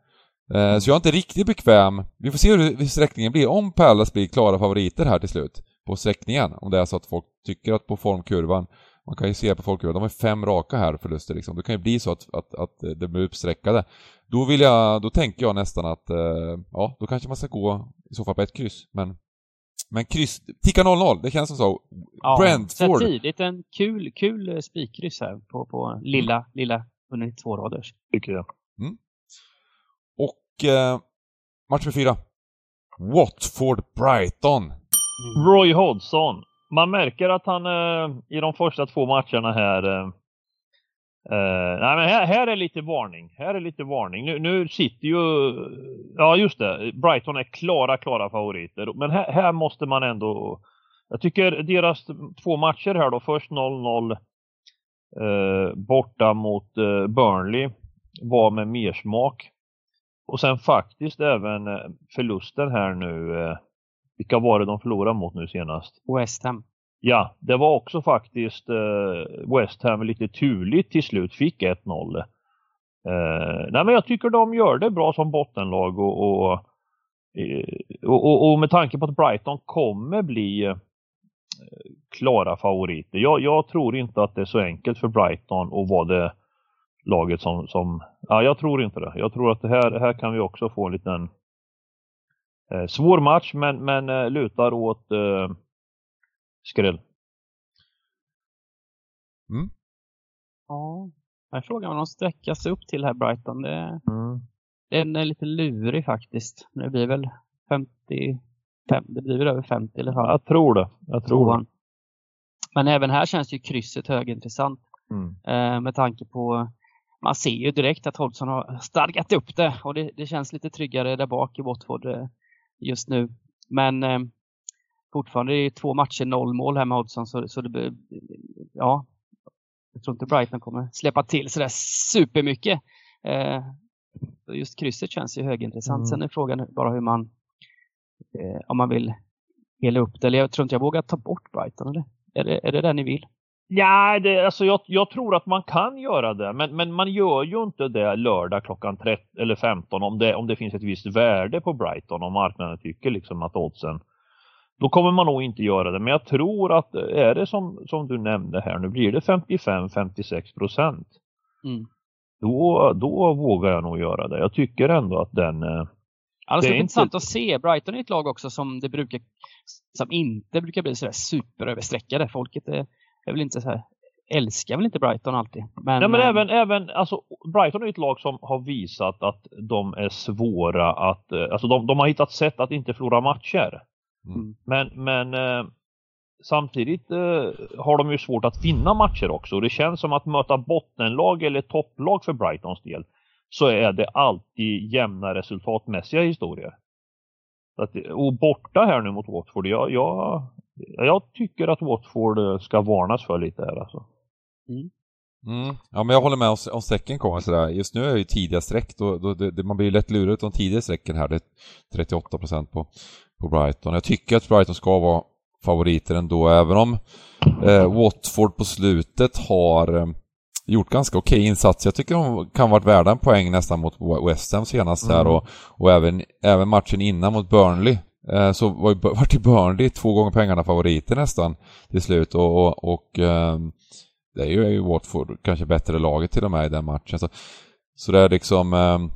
Mm. Så jag är inte riktigt bekväm. Vi får se hur sträckningen blir. Om Palace blir klara favoriter här till slut på sträckningen, om det är så att folk tycker att på formkurvan man kan ju se på folkkurvan, de har fem raka här förluster liksom. Det kan ju bli så att, att, att det blir uppsträckade. Då vill jag, då tänker jag nästan att, eh, ja, då kanske man ska gå i så fall på ett kryss. Men, men kryss, ticka 0-0, det känns som så. Ja, Brentford. Så tidigt, en kul, kul eh, spikkryss här på, på lilla, mm. lilla 192 raders. Tycker jag. Mm. Och eh, match med fyra. Watford-Brighton. Mm. Roy Hodgson man märker att han eh, i de första två matcherna här eh, eh, nej men här, här är lite varning. Här är lite varning. Nu, nu sitter ju, ja just det, Brighton är klara, klara favoriter. Men här, här måste man ändå, jag tycker deras två matcher här då, först 0-0 eh, borta mot eh, Burnley var med mer smak. Och sen faktiskt även eh, förlusten här nu eh, vilka var det de förlorade mot nu senast? West Ham. Ja, det var också faktiskt eh, West Ham lite turligt till slut fick 1-0. Eh, nej men jag tycker de gör det bra som bottenlag och, och, eh, och, och med tanke på att Brighton kommer bli eh, klara favoriter. Jag, jag, tror inte att det är så enkelt för Brighton att vara det laget som, som ja jag tror inte det. Jag tror att det här, här kan vi också få en liten Eh, svår match men, men eh, lutar åt eh, skräll. Mm. Ja, här frågan vad de sträcka sig upp till här Brighton. Det, mm. Den är lite lurig faktiskt. Det blir väl 55, det blir väl över 50 eller fall. Jag tror det. Jag tror det. Men även här känns ju krysset högintressant. Mm. Eh, med tanke på man ser ju direkt att Hodgson har stadgat upp det och det, det känns lite tryggare där bak i Watford. Just nu. Men eh, fortfarande är det två matcher, noll mål här med Hodgson. Så, så det, ja, jag tror inte Brighton kommer släppa till sådär supermycket. Eh, just krysset känns ju högintressant. Mm. Sen är frågan bara hur man, eh, om man vill hela upp det. Eller jag tror inte jag vågar ta bort Brighton. Eller? Är det, är det det ni vill? Ja, det, alltså jag, jag, tror att man kan göra det, men, men man gör ju inte det lördag klockan 13 eller 15 om det, om det finns ett visst värde på Brighton och marknaden tycker liksom att oddsen då kommer man nog inte göra det. Men jag tror att är det som, som du nämnde här nu, blir det 55-56 procent. Mm. Då, då vågar jag nog göra det. Jag tycker ändå att den... Eh, alltså, det är intressant inte... att se. Brighton är ett lag också som det brukar som inte brukar bli sådär superöverstreckade. Folket är är väl inte så här, älskar väl inte Brighton alltid. Men, Nej, men äh, även, även alltså, Brighton är ett lag som har visat att de är svåra att, eh, alltså de, de har hittat sätt att inte förlora matcher. Mm. Men, men eh, samtidigt eh, har de ju svårt att vinna matcher också. Och det känns som att möta bottenlag eller topplag för Brightons del så är det alltid jämna resultatmässiga historier. Att, och borta här nu mot Watford, jag, jag, jag tycker att Watford eh, ska varnas för lite här alltså. Mm. Mm. Ja men jag håller med om strecken kommer sådär. Just nu är det ju tidiga streck, då, då det, man blir ju lätt lurad de tidiga strecken här. Det är 38% på, på Brighton. Jag tycker att Brighton ska vara favoriter ändå, även om eh, Watford på slutet har eh, gjort ganska okej okay insatser. Jag tycker de kan varit värda en poäng nästan mot West Ham senast mm. här och, och även, även matchen innan mot Burnley Eh, så var vart ju Burnley två gånger pengarna favoriter nästan till slut och, och, och ehm, det är ju Watford kanske bättre laget till och med i den matchen. Så, så det är liksom... Um,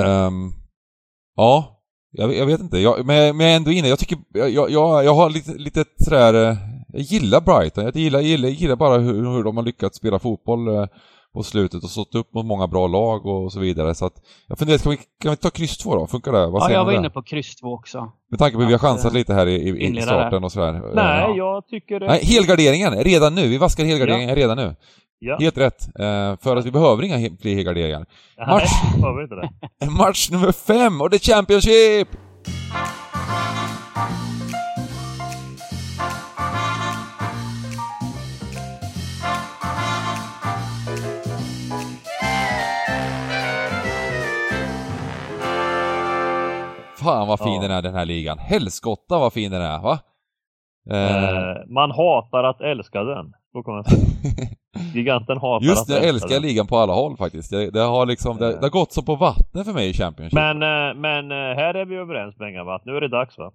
um, ja, jag, jag, vet inte. Jag, men, men jag är ändå inne. Jag tycker... Jag, jag, jag har lite, lite sådär... Eh, jag gillar Brighton. Jag gillar, gillar, gillar bara hur, hur de har lyckats spela fotboll eh, på slutet och stått upp mot många bra lag och så vidare. Så att jag funderar, kan vi, kan vi ta kryss 2 då? Funkar det? Vad ja, jag var inne på kryss 2 också. Med tanke på att vi har chansat lite här i, i, i starten och sådär. Nej, ja. jag tycker... Det... Nej, helgarderingen, redan nu. Vi vaskar helgarderingen ja. redan nu. Ja. Helt rätt. Uh, för att vi behöver inga fler helgarderingar. Match... Nej. Match nummer fem och det är Championship! Fan vad fin ja. den är den här ligan. Helskotta vad fin den är va? Eh, man hatar att älska den. Så kan man säga. Giganten hatar Just det, jag älskar ligan på alla håll faktiskt. Det, det har liksom, det, det, har gått som på vattnet för mig i Championship. Men, eh, men eh, här är vi överens Bengan Nu är det dags va?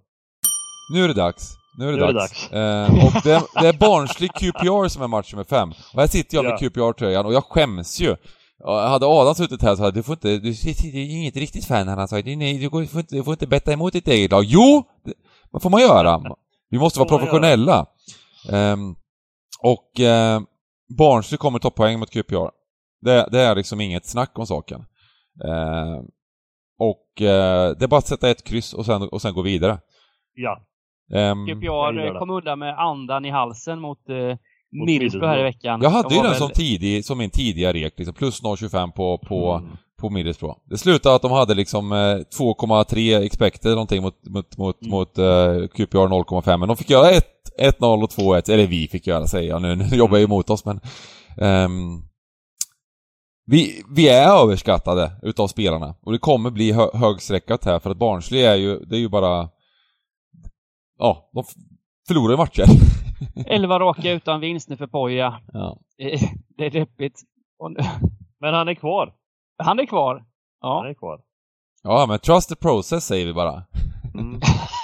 Nu är det dags. Nu är det nu dags. Är det dags. Eh, och det, det är barnslig QPR som är match nummer fem. Och här sitter jag med ja. QPR-tröjan och jag skäms ju. Hade Adam suttit här så hade du får inte, du, du är inget riktigt fan han sa. Nej, du får inte, du får inte betta emot ditt eget lag. Jo! Det, vad får man göra? Vi måste vara professionella. Um, och uh, Barnsley kommer ta poäng mot QPR. Det, det, är liksom inget snack om saken. Uh, och uh, det är bara att sätta ett kryss och sen, och sen gå vidare. Ja. Um, QPR kom undan med andan i halsen mot uh, Middlesbrough här i veckan. Jag hade ju den väl... som, tidig, som min tidiga rek, liksom, plus 0,25 på, på, mm. på Middlesbrough. Det slutade att de hade liksom eh, 2,3 expected någonting mot, mot, mot, mm. mot eh, QPR 0,5. Men de fick göra 1-0 och 2-1, eller vi fick göra säger jag nu, nu jobbar jag ju emot oss men... Um, vi, vi är överskattade utav spelarna och det kommer bli hö högsträckat här för att Barnsley är ju, det är ju bara... Ja, de förlorar matcher. Elva raka utan vinst nu för Poja. Ja. Det är deppigt. Men han är kvar. Han är kvar. Ja. Han är kvar. Ja, men trust the process säger vi bara. Mm.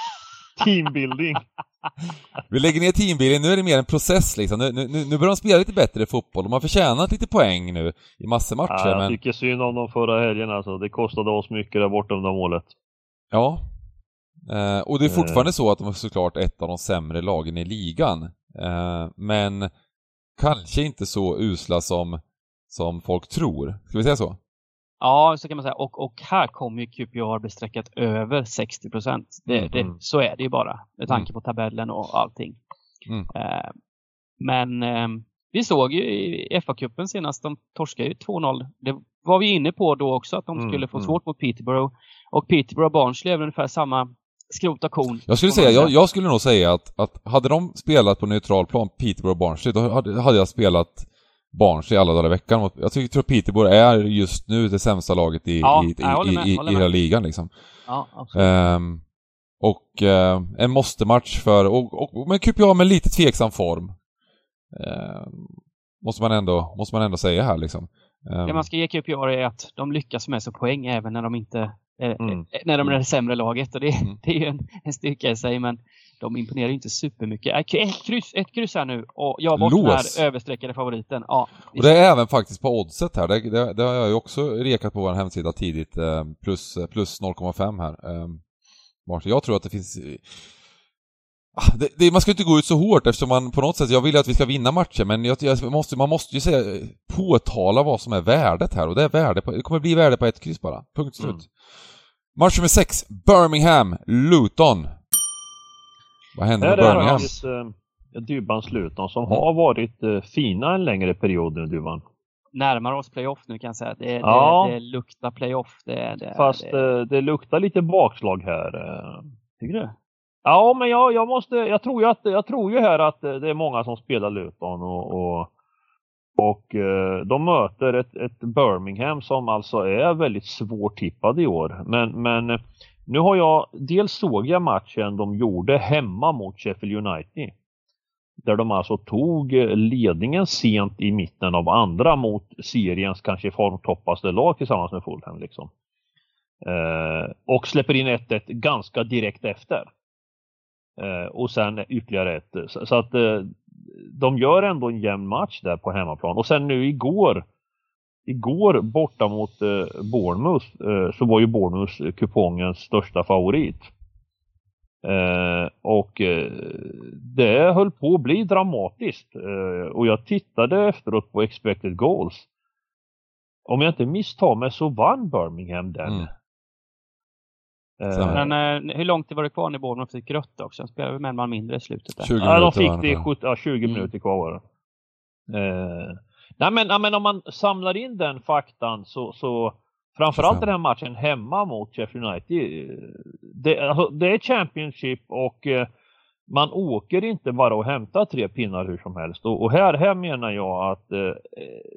Teambuilding. Vi lägger ner teambuilding, nu är det mer en process liksom. Nu, nu, nu börjar de spela lite bättre fotboll. De har förtjänat lite poäng nu i massor matcher. Ja, jag men... tycker synd om dem förra helgen alltså. Det kostade oss mycket där borta under målet. Ja, Eh, och det är eh. fortfarande så att de är såklart ett av de sämre lagen i ligan. Eh, men kanske inte så usla som, som folk tror. Ska vi säga så? Ja, så kan man säga. Och, och här kommer ju QPR bli sträckat över 60 procent. Mm. Så är det ju bara med tanke mm. på tabellen och allting. Mm. Eh, men eh, vi såg ju i FA-cupen senast, de torskade ju 2-0. Det var vi inne på då också, att de mm, skulle få mm. svårt mot Peterborough. Och Peterborough och Barnsley är ungefär samma skrota kon. Jag skulle säga, jag, jag, skulle nog säga att, att hade de spelat på neutral plan, Peterborough och Barnsley, då hade, hade jag spelat Barnsley alla dagar i veckan. Jag tycker, tror Peterborough är just nu det sämsta laget i, ja, i, i, i, i, i hela ligan liksom. Ja, absolut. Um, och uh, en måste-match för, och, och, men QPR med lite tveksam form. Uh, måste, man ändå, måste man ändå säga här liksom. Um, det man ska ge QPR är att de lyckas med sig poäng även när de inte Eh, mm. Eh, när de är det sämre laget och det, mm. det är ju en, en styrka i sig men de imponerar inte supermycket. Äh, ett kryss, ett kryss här nu och jag bort den här överstreckade favoriten. Ja, och det är även faktiskt på oddset här. Det, det, det har jag ju också rekat på vår hemsida tidigt. Eh, plus, plus 0,5 här. Jag tror att det finns det, det, man ska inte gå ut så hårt eftersom man på något sätt, jag vill att vi ska vinna matcher men jag, jag måste, man måste ju säga, påtala vad som är värdet här och det är värde på, det kommer bli värde på ett kryss bara. Punkt slut. Mm. Match nummer 6, Birmingham, Luton. Vad händer med Birmingham? Det är eh, Dybans Luton som mm. har varit eh, fina en längre period nu, Dyban. Närmar oss playoff nu kan jag säga. Det, ja. det, det luktar playoff. Det, det, Fast det... Eh, det luktar lite bakslag här. Eh. Tycker du? Ja, men jag, jag måste, jag tror ju att, jag tror ju här att eh, det är många som spelar Luton och, och och eh, de möter ett, ett, Birmingham som alltså är väldigt svårtippad i år. Men, men eh, nu har jag, dels såg jag matchen de gjorde hemma mot Sheffield United. Där de alltså tog ledningen sent i mitten av andra mot seriens kanske formtoppaste lag tillsammans med Fulham. Liksom. Eh, och släpper in 1-1 ganska direkt efter. Eh, och sen ytterligare ett. Så, så att eh, de gör ändå en jämn match där på hemmaplan. Och sen nu igår, igår borta mot eh, Bournemouth eh, så var ju Bournemouth kupongens största favorit. Eh, och eh, det höll på att bli dramatiskt. Eh, och jag tittade efteråt på expected goals. Om jag inte misstar mig så vann Birmingham den. Mm. Eh, men eh, hur långt var det kvar när Bournemouth fick rött också? Spelade vi med en man mindre i slutet? Där. 20 ja, de fick det i 70, ja, 20 mm. minuter kvar var det. Eh, nej, men, nej, men om man samlar in den faktan så, så framförallt den här matchen hemma mot Sheffield United. Det, alltså, det är Championship och eh, man åker inte bara och hämtar tre pinnar hur som helst. Och, och här, här menar jag att eh,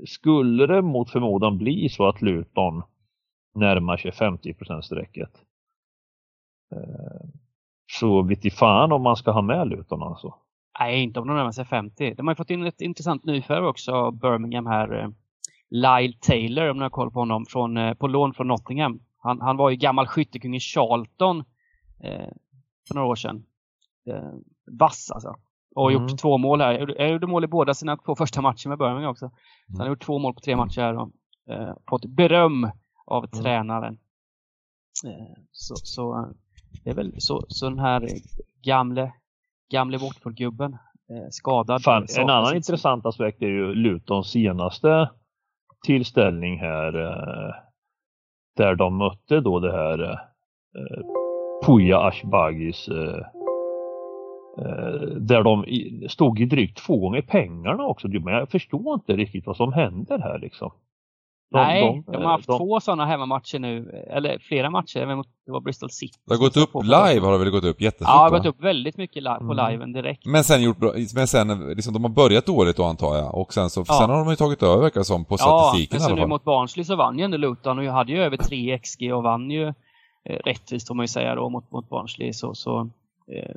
skulle det mot förmodan bli så att Luton närmar sig 50 strecket Eh, så vet i fan om man ska ha med Luton alltså. Nej, inte om de närmar sig 50. De har ju fått in ett intressant nyförvärv också, Birmingham här. Eh, Lyle Taylor, om ni har koll på honom, från, eh, på lån från Nottingham. Han, han var ju gammal skyttekung i Charlton eh, för några år sedan. Eh, vass alltså. Och mm. gjort två mål här. Jag gjorde mål i båda sina två första matcher med Birmingham också. Så han har gjort två mål på tre matcher här och eh, fått beröm av mm. tränaren. Eh, så, så det är väl så, så den här gamle, gamle Watford-gubben eh, skadad. Fan, en annan intressant aspekt är ju Lutons senaste tillställning här eh, där de mötte då det här eh, Puja Ashbagis eh, eh, där de stod i drygt två gånger pengarna också. Men jag förstår inte riktigt vad som händer här liksom. De, Nej, de, de, har haft de, två sådana hemmamatcher nu, eller flera matcher, även mot det var Bristol City. Det har gått upp live har det väl gått upp jättestort Ja, det har gått upp väldigt mycket live, på mm. liven direkt. Men sen gjort men sen, liksom, de har börjat dåligt då antar jag, och sen så, ja. sen har de ju tagit över verkar som, på statistiken ja, men så nu mot Barnsley så vann ju ändå Luton och hade ju över 3 XG och vann ju eh, rättvist får man ju säga då mot, mot Barnsley så, så eh,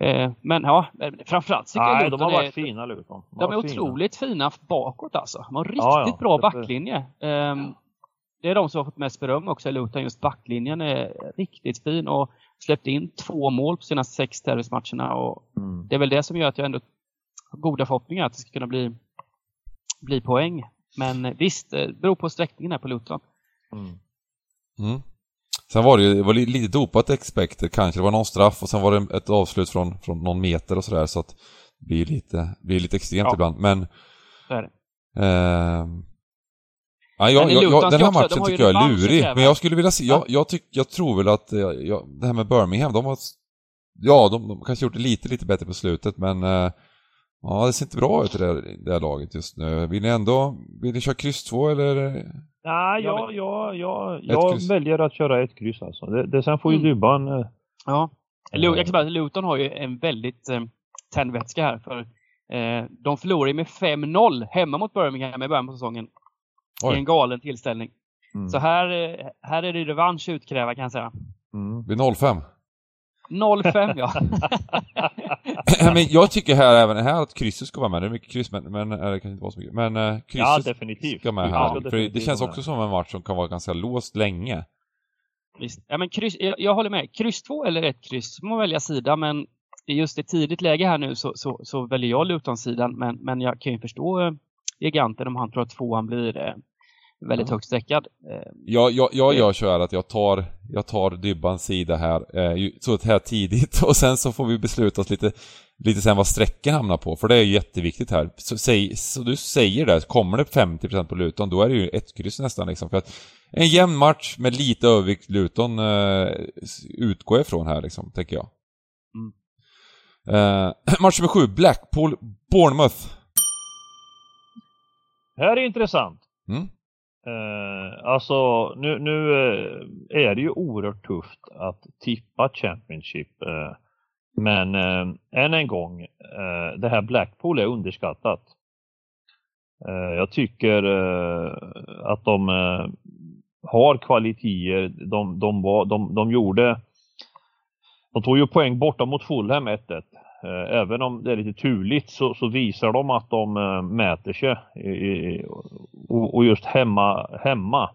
Eh, men ja, framförallt tycker Nej, jag de har varit är, fina Luton. De, de är fina. otroligt fina bakåt alltså. De har riktigt ja, ja. bra backlinje. Um, det är de som har fått mest beröm också i Luton. Just backlinjen är riktigt fin och släppt in två mål på sina sex tävlingsmatcherna. Och mm. Det är väl det som gör att jag ändå har goda förhoppningar att det ska kunna bli, bli poäng. Men visst, det beror på sträckningen här på Luton. Mm. Mm. Sen var det ju det var lite dopat expected kanske. Det var någon straff och sen var det ett avslut från, från någon meter och sådär så att det blir lite, blir lite extremt ja. ibland. Men... Så är det. Eh, ja, jag, jag, jag, den här matchen också, tycker jag är lurig. Men jag skulle vilja se, jag, jag, tyck, jag tror väl att, eh, jag, det här med Birmingham, de har... Ja, de, de kanske gjort det lite, lite bättre på slutet men... Eh, ja, det ser inte bra ut det här, det här laget just nu. Vill ni ändå, vill ni köra kryss 2 eller? Nej, jag, jag, jag, jag väljer att köra ett kryss alltså. Det, det sen får ju mm. Dybban... Eh, ja. Jag kan bara, Luton har ju en väldigt eh, tändvätska här. För eh, De förlorade med 5-0 hemma mot Birmingham i början på säsongen. Oj. I en galen tillställning. Mm. Så här, eh, här är det revansch utkräva kan jag säga. Mm. Det blir 0-5. 05 ja. men jag tycker här även här att krysset ska vara med. Det är mycket kryss men, men det kanske inte vara så mycket. Men uh, krysset ja, definitivt. ska med här. Ja, för det känns också som en match som kan vara ganska låst länge. Visst. Ja men kryss, jag, jag håller med. Kryss 2 eller ett kryss, man välja sida men i just ett tidigt läge här nu så, så, så väljer jag Luton-sidan men, men jag kan ju förstå eh, giganten om han tror att tvåan blir eh, väldigt ja. högt sträckad. Eh, jag, jag, jag gör så här att jag tar, jag tar Dybbans sida här, eh, så här tidigt och sen så får vi besluta oss lite, lite sen vad sträcken hamnar på, för det är ju jätteviktigt här. Så, säg, så du säger det, kommer det 50% på Luton, då är det ju ett kryss nästan liksom. För att en jämn match med lite övervikt Luton eh, utgår ifrån här liksom, tänker jag. Mm. Eh, match nummer sju, Blackpool, Bournemouth. Här är intressant. Mm. Eh, alltså nu, nu eh, är det ju oerhört tufft att tippa Championship. Eh, men eh, än en gång, eh, det här Blackpool är underskattat. Eh, jag tycker att de har kvaliteter. De, de, var, de, de gjorde de tog ju poäng borta mot Fulham 1-1. Eh, även om det är lite turligt så, så visar de att de äh, mäter sig. Och, och, just hemma, hemma.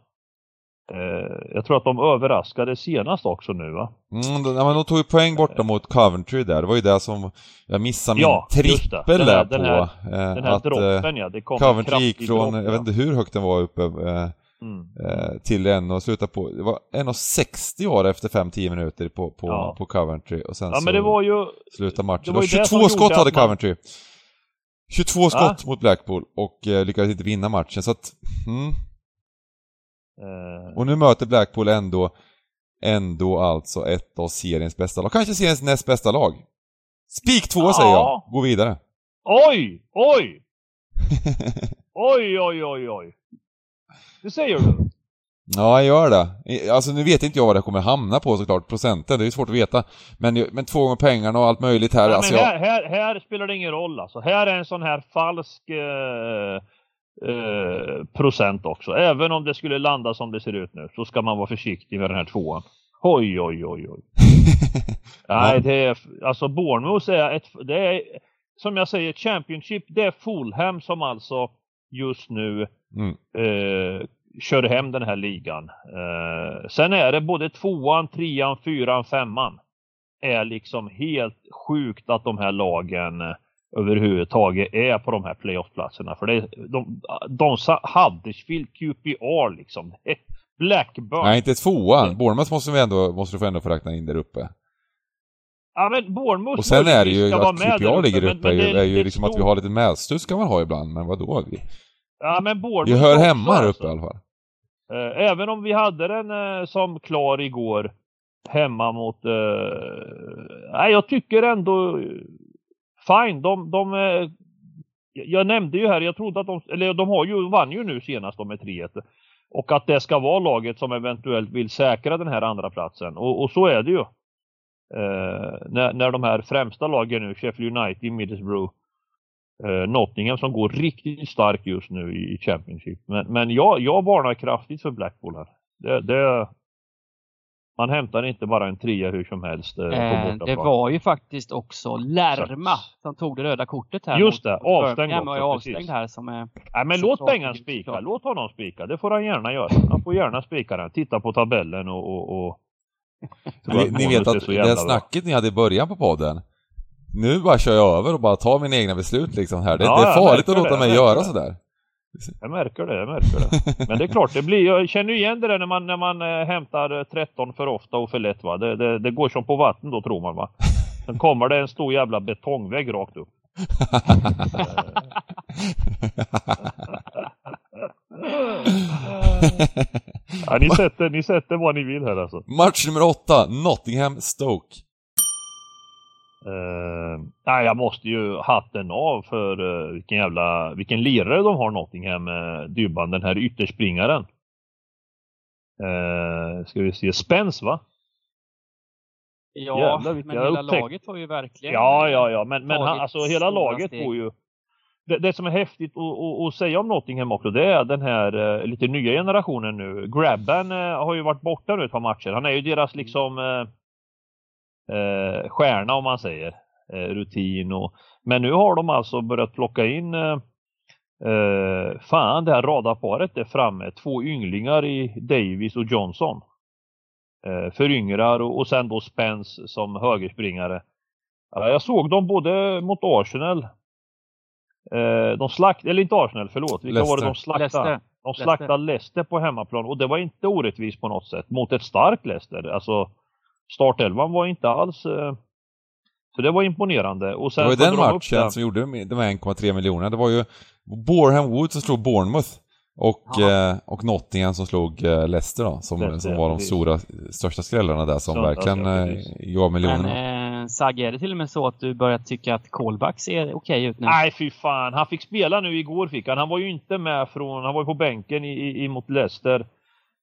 Äh, jag tror att de överraskade senast också nu va? Mm, de, men de tog ju poäng borta mot Coventry där. Det var ju det som jag missade min ja, trippel där på. Den här, den här att, droppen ja. Det kom Coventry gick från, dropp, jag vet inte hur högt den var uppe. Mm. Eh, till en och sluta på, det var 1,60 år efter 5-10 minuter på, på, ja. på Coventry och sen ja, men det var ju, sluta matchen. Det var, det var 22 skott hade Coventry. 22 skott mot Blackpool och eh, lyckades inte vinna matchen så att, mm. uh. Och nu möter Blackpool ändå, ändå alltså ett av seriens bästa lag. Kanske seriens näst bästa lag. Spik 2 ja. säger jag, gå vidare. Oj, oj! oj, oj, oj, oj. Det säger du? Ja, jag gör det. Alltså nu vet inte jag vad det kommer hamna på såklart, procenten, det är svårt att veta. Men, men två gånger pengarna och allt möjligt här. Ja, alltså, men här, här, här, spelar det ingen roll alltså. Här är en sån här falsk eh, eh, procent också. Även om det skulle landa som det ser ut nu, så ska man vara försiktig med den här tvåan. Oj, oj, oj, oj. Nej, det är, alltså Bournemouth är ett, det är, som jag säger, Championship, det är Fulham som alltså just nu mm. eh, kör hem den här ligan. Eh, sen är det både tvåan, trean, fyran, femman. Är liksom helt sjukt att de här lagen överhuvudtaget är på de här playoffplatserna. För det, de, de Huddersfield, QPR liksom. Blackburn. Nej, inte tvåan. Bournemouth måste vi ändå, måste du få ändå få räkna in där uppe. Ja men Bournemouth Och sen är det ju att QPR ligger uppe, men, men är, är ju liksom att vi har lite medstuds kan man ha ibland, men vadå? Vi, ja men Bournemouth Vi hör hemma här uppe alltså. i alla fall. Eh, även om vi hade den eh, som klar igår hemma mot... Eh, nej, jag tycker ändå... Fine, de... de jag nämnde ju här, jag trodde att de... Eller de har ju, vann ju nu senast med 3-1. Och att det ska vara laget som eventuellt vill säkra den här andra platsen. Och, och så är det ju. Eh, när, när de här främsta lagen nu, Sheffield United, Middlesbrough, eh, Nottingham som går riktigt starkt just nu i, i Championship. Men, men jag, jag varnar kraftigt för Blackpool här. Det, det, man hämtar inte bara en trea hur som helst. Eh, eh det var ju faktiskt också Lärma som tog det röda kortet här. Just det, avstängd också. Och avstängd här som är... Nej men låt Bengan spika, låt honom spika. Det får han gärna göra. Han får gärna spika den. Titta på tabellen och... och, och... ni, ni vet att det snacket ni hade i början på podden, nu bara kör jag över och bara tar mina egna beslut liksom här. Det, ja, det är farligt att låta det, mig göra sådär. Jag märker det, jag märker det. Men det är klart, det blir, jag känner igen det där när man, när man äh, hämtar 13 för ofta och för lätt va. Det, det, det, går som på vatten då tror man va. Sen kommer det en stor jävla betongvägg rakt upp. ja, ni, sätter, ni sätter vad ni vill här alltså. Match nummer 8, Nottingham-Stoke. Uh, nej, jag måste ju hatten av för uh, vilken jävla, vilken lirare de har Nottingham, uh, Dybban, den här ytterspringaren. Uh, ska vi se, Spence va? Ja, Jävlar, men hela upptäck... laget var ju verkligen... Ja, ja, ja, men, men han, alltså hela laget får ju... Det, det, som är häftigt att, säga om Nottingham också, det är den här uh, lite nya generationen nu. Grabban uh, har ju varit borta nu ett par matcher. Han är ju deras liksom eh, stjärna om man säger. Eh, rutin och men nu har de alltså börjat plocka in eh, eh fan det här radarparet är framme. Två ynglingar i Davis och Johnson. Eh, föryngrar och, och sen då Spence som högerspringare. jag såg dem både mot Arsenal. Eh, de slakt, eller inte Arsenal, förlåt. Vilka Leicester. var det de slaktade? Leicester. De slaktade Leicester på hemmaplan och det var inte orättvist på något sätt mot ett starkt Leicester. Alltså startelvan var inte alls... Eh, så det var imponerande. Och sen det var ju den matchen som gjorde de här 1,3 miljonerna. Det var ju Boreham Wood som slog Bournemouth. Och, eh, och Nottingham som slog eh, Leicester då, som, Leicester, som var de stora, största skrällarna där som så, verkligen eh, gav miljonerna. Men eh, Sagge, är det till och med så att du börjar tycka att Kolbach ser okej okay ut nu? Nej, fy fan. Han fick spela nu igår, fick han. Han var ju inte med från, han var ju på bänken i, i, mot Leicester.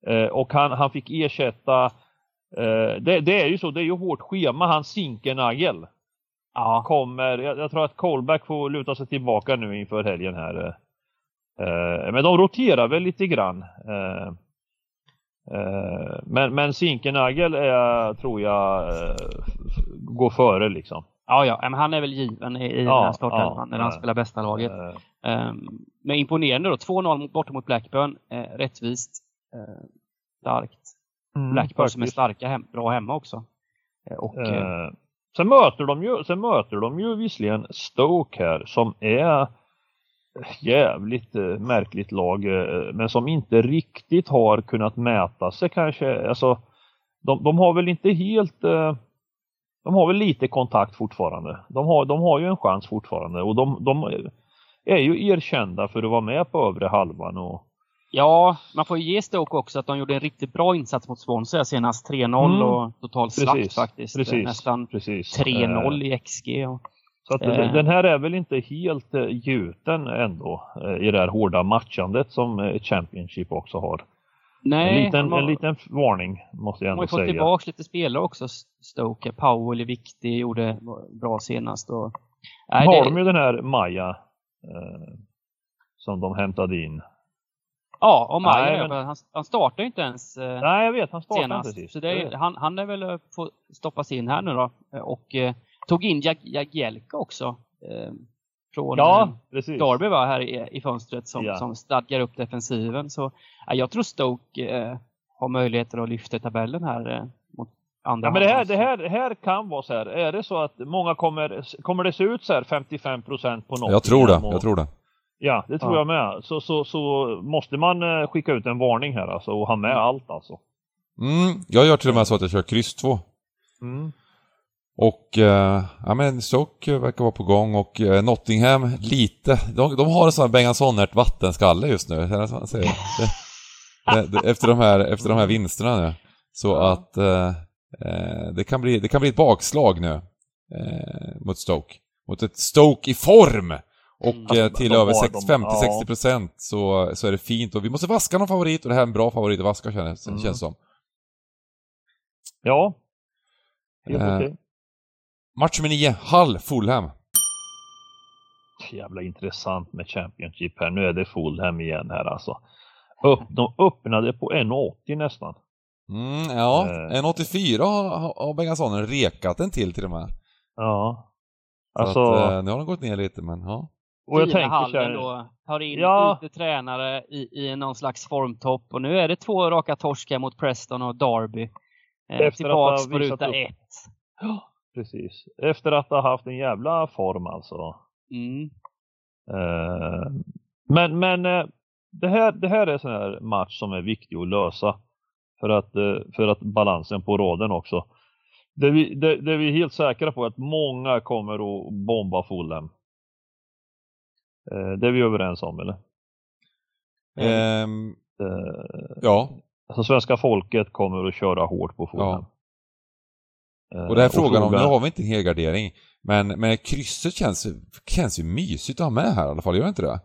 Eh, och han, han fick ersätta Eh, det, det, är ju så, det är ju hårt schema. Han Zinkernagel ja. kommer, jag, jag, tror att Colback får luta sig tillbaka nu inför helgen här. Eh, men de roterar väl lite grann. Eh, eh men, men Zinkernagel är, tror jag går före liksom. Ja, ja, men han är väl given i, i ja, den här startelvan ja, när han spelar bästa laget. Um, men imponerande då, 2-0 borta mot Blackburn, eh, rättvist, eh, starkt. Mm, Blackburn som är starka hem, bra hemma också. Eh, och, eh, eh, sen, möter de ju, sen möter de ju visserligen Stoke här som är jävligt eh, märkligt lag eh, men som inte riktigt har kunnat mäta sig kanske. Alltså, de, de har väl inte helt eh, de har väl lite kontakt fortfarande. De har, de har ju en chans fortfarande och de, de är ju erkända för att vara med på övre halvan och Ja, man får ju ge Stoke också att de gjorde en riktigt bra insats mot Swansea senast. 3-0 mm. och total slakt faktiskt. Precis. Nästan 3-0 i XG. Och, så att eh. den här är väl inte helt eh, gjuten ändå eh, i det här hårda matchandet som eh, Championship också har. Nej, en liten, har, en liten varning måste jag ändå säga. De har fått tillbaka lite spelare också, Stoke. Powell är viktig, gjorde bra senast. Och, nej, har det... de ju den här Maja eh, som de hämtade in Ja, och Maja, men... han, han startar ju inte ens eh, Nej, jag vet. Han startar senast. inte. Så är, han, han är väl få stoppas in här nu då. Och eh, tog in Jag Jagielka också. Eh, från ja, eh, precis. Darby var här i, i fönstret som, ja. som stadgar upp defensiven. Så eh, jag tror Stoke eh, har möjligheter att lyfta tabellen här eh, mot andra ja, men det här, det, här, det här kan vara så här. Är det så att många kommer, kommer det se ut så här 55 procent på något? Jag tror det, och, jag tror det. Ja, det tror ja. jag med. Så, så, så måste man eh, skicka ut en varning här alltså och ha med mm. allt alltså. Mm, jag gör till och med så att jag kör kryss 2. Mm. Och eh, ja men Stoke verkar vara på gång och eh, Nottingham lite, de, de har en sån här Bengan Sonnert vattenskalle just nu, efter, de här, efter de här vinsterna nu. Så att eh, eh, det, kan bli, det kan bli ett bakslag nu eh, mot Stoke. Mot ett Stoke i form! Och mm. eh, till över 50-60% procent så, så är det fint och vi måste vaska någon favorit och det här är en bra favorit att vaska känns, mm. känns som. Ja. Helt eh, okej. Match nummer 9, Hull, Fulham. Jävla intressant med Championship här. Nu är det Fulham igen här alltså. Upp, de öppnade på 1,80 nästan. Mm, ja, eh. 1,84 har, har Bengasonen rekat den till till och med. Ja. Alltså... Att, eh, nu har de gått ner lite men ja. Och jag tänker hallen då, tar in ja. tränare i, i någon slags formtopp och nu är det två raka torskar mot Preston och Derby. Eh, tillbaks på ruta upp. ett. Precis. Efter att ha haft en jävla form alltså. Mm. Eh, men men eh, det, här, det här är en sån här match som är viktig att lösa. För att, eh, för att balansen på råden också. Det vi, det, det vi är helt säkra på är att många kommer att bomba Fulham. Eh, det är vi överens om eller? Um, ja. Alltså svenska folket kommer att köra hårt på Fulham. Ja. Eh, och det här och frågan, om, nu har vi inte en helgardering, men, men krysset känns, känns ju mysigt att ha med här i alla fall, gör inte det?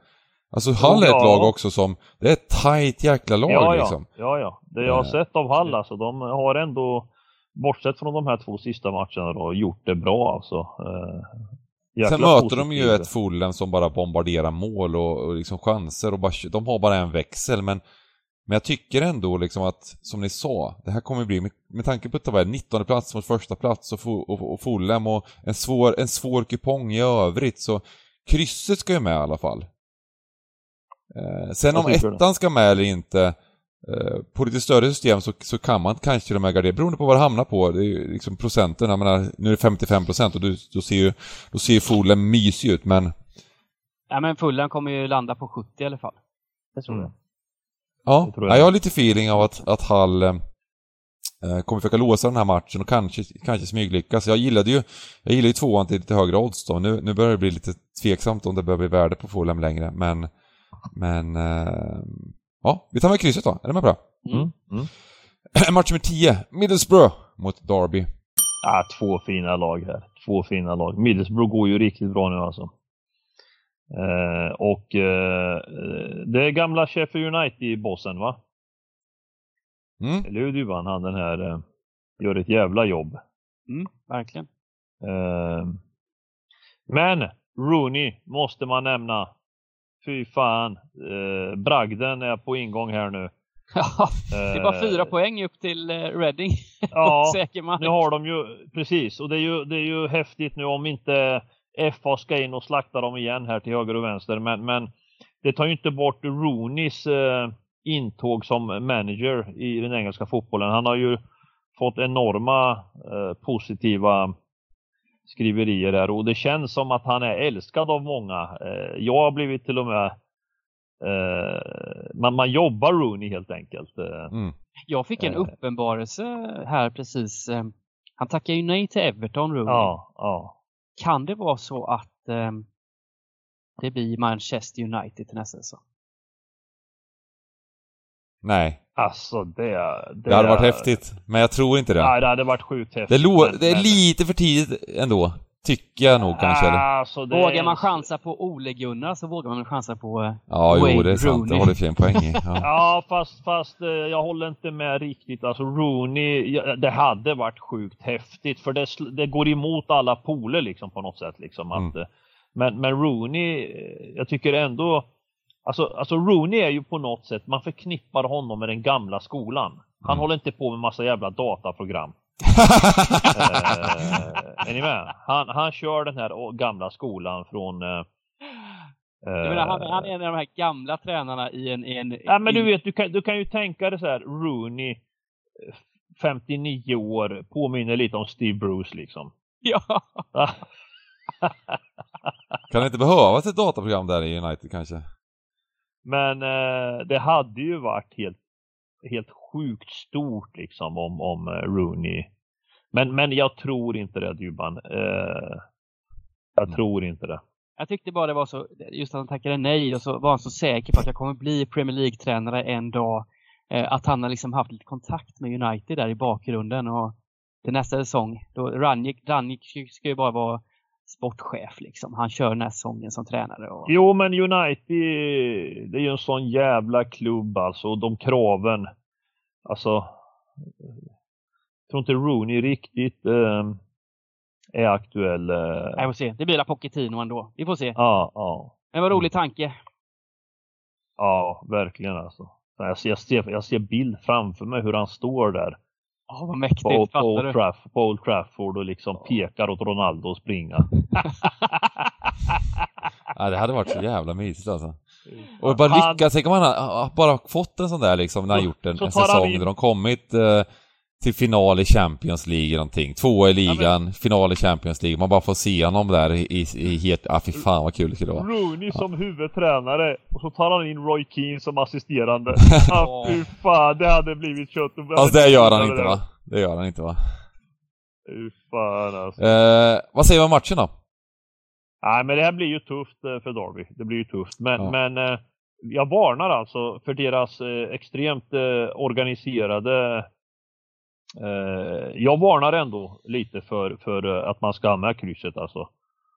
Alltså Hall är ett lag också som, det är ett tight jäkla lag ja, ja. liksom. Ja, ja. Det jag har eh. sett av Hall alltså, de har ändå, bortsett från de här två sista matcherna då, gjort det bra alltså. Sen möter de ju ett Fulham som bara bombarderar mål och, och liksom chanser och bara, de har bara en växel men men jag tycker ändå liksom att, som ni sa, det här kommer bli, med, med tanke på att det var 19 plats mot första plats och, och, och Fulham och en svår, en svår kupong i övrigt så krysset ska ju med i alla fall. Eh, sen om ettan ska med eller inte, på lite större system så, så kan man kanske till och med gardera, beroende på vad det hamnar på. Det är liksom procenten, jag menar, nu är det 55 procent och du, då ser ju, då ser Fulham mysig ut men... Ja men Fulham kommer ju landa på 70 i alla fall. Det tror mm. jag. Ja, jag. ja, jag har lite feeling av att, att Hall eh, kommer försöka låsa den här matchen och kanske, kanske smyglyckas. Jag gillade ju, jag gillade ju tvåan till lite högre odds då. Nu, nu börjar det bli lite tveksamt om det börjar bli värde på Fulham längre, men, men eh, ja, vi tar med krysset då. Är det med bra? Mm. Mm. Match nummer 10, Middlesbrough mot Derby. Ja, två fina lag här. Två fina lag. Middlesbrough går ju riktigt bra nu alltså. Eh, och eh, det är gamla Sheffield United-bossen va? Mm. Eller hur Duvan, han den här eh, gör ett jävla jobb. Mm, verkligen. Eh, men Rooney måste man nämna. Fy fan, eh, bragden är på ingång här nu. Ja, det är bara fyra eh, poäng upp till eh, Reading. ja, nu har de ju, precis, och det är ju, det är ju häftigt nu om inte FA ska in och slakta dem igen här till höger och vänster. Men, men det tar ju inte bort Rooneys eh, intåg som manager i den engelska fotbollen. Han har ju fått enorma eh, positiva skriverier där och det känns som att han är älskad av många. Eh, jag har blivit till och med eh, man, man jobbar Rooney helt enkelt. Eh. Mm. Jag fick en uppenbarelse här precis. Han tackar ju nej till Everton Rooney. Ja, ja. Kan det vara så att eh, det blir Manchester United till nästa säsong? Nej. Alltså det... Det, det hade varit häftigt, men jag tror inte det. Nej, det hade varit sjukt häftigt. Det, men, det är men... lite för tidigt ändå. Tycker jag nog kanske. Alltså, det... Vågar man chansa på Ole Gunnar så vågar man chansa på uh, Ja, Wayne jo det är sant. Rooney. Det har du fin poäng i. Ja, ja fast, fast uh, jag håller inte med riktigt. Alltså Rooney, det hade varit sjukt häftigt. För det, det går emot alla poler liksom på något sätt. Liksom, att, mm. uh, men, men Rooney, jag tycker ändå Alltså, alltså Rooney är ju på något sätt, man förknippar honom med den gamla skolan. Han mm. håller inte på med massa jävla dataprogram. eh, är ni med? Han, han kör den här gamla skolan från... Eh, menar, han, han, är en av de här gamla tränarna i en... I en ja, men du vet, du kan, du kan ju tänka dig så här, Rooney, 59 år, påminner lite om Steve Bruce liksom. Ja. kan det inte behövas ett dataprogram där i United kanske? Men eh, det hade ju varit helt, helt sjukt stort liksom om, om eh, Rooney. Men, men jag tror inte det Dybban. Eh, jag mm. tror inte det. Jag tyckte bara det var så, just att han tackade nej och så var han så säker på att jag kommer bli Premier League-tränare en dag. Eh, att han har liksom haft lite kontakt med United där i bakgrunden och till nästa säsong, då Ranjik, Ranjik ska ju bara vara sportchef liksom. Han kör den här säsongen som tränare. Och... Jo men United, det är ju en sån jävla klubb alltså. De kraven. Alltså. Jag tror inte Rooney riktigt eh, är aktuell. Eh. Jag får se. Det blir Pochettino ändå. Vi får se. Ja, ja. Men vad rolig tanke. Ja, verkligen alltså. Jag ser, jag, ser, jag ser bild framför mig hur han står där. Ja, vad mäktigt. På, på, Old Traff, på Old Trafford och liksom pekar åt Ronaldo att springa. ja, det hade varit så jävla mysigt alltså. Och bara lyckas, tänk om han bara fått en sån där liksom, när han gjort en, en säsong där de kommit eh, till final i Champions League någonting. Tvåa i ligan, men... final i Champions League. Man bara får se honom där i, i, i helt... Ja, ah, fy fan vad kul det skulle vara. Rooney ja. som huvudtränare och så tar han in Roy Keane som assisterande. Ja, ah, fy fan, det hade blivit kött. Alltså det gör han inte va? Det gör han inte va? Fy fan alltså. Eh, vad säger du om matchen då? Nej men det här blir ju tufft eh, för Derby. Det blir ju tufft. Men, ja. men eh, jag varnar alltså för deras eh, extremt organiserade Eh, jag varnar ändå lite för, för eh, att man ska med krysset alltså.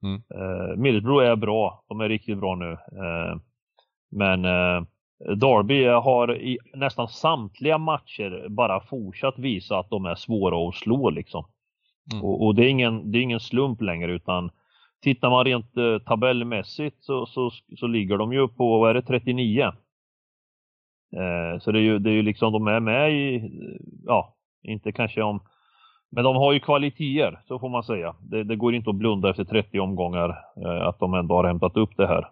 Mm. Eh, Middlesbrough är bra, de är riktigt bra nu. Eh, men eh, Derby har i nästan samtliga matcher bara fortsatt visa att de är svåra att slå liksom. Mm. Och, och, det, är ingen, det är ingen slump längre utan tittar man rent eh, tabellmässigt så, så, så ligger de ju på, vad är det, 39. Eh, så det är ju, det är ju liksom, de är med i, ja, inte kanske om... Men de har ju kvaliteter, så får man säga. Det, det går inte att blunda efter 30 omgångar eh, att de ändå har hämtat upp det här.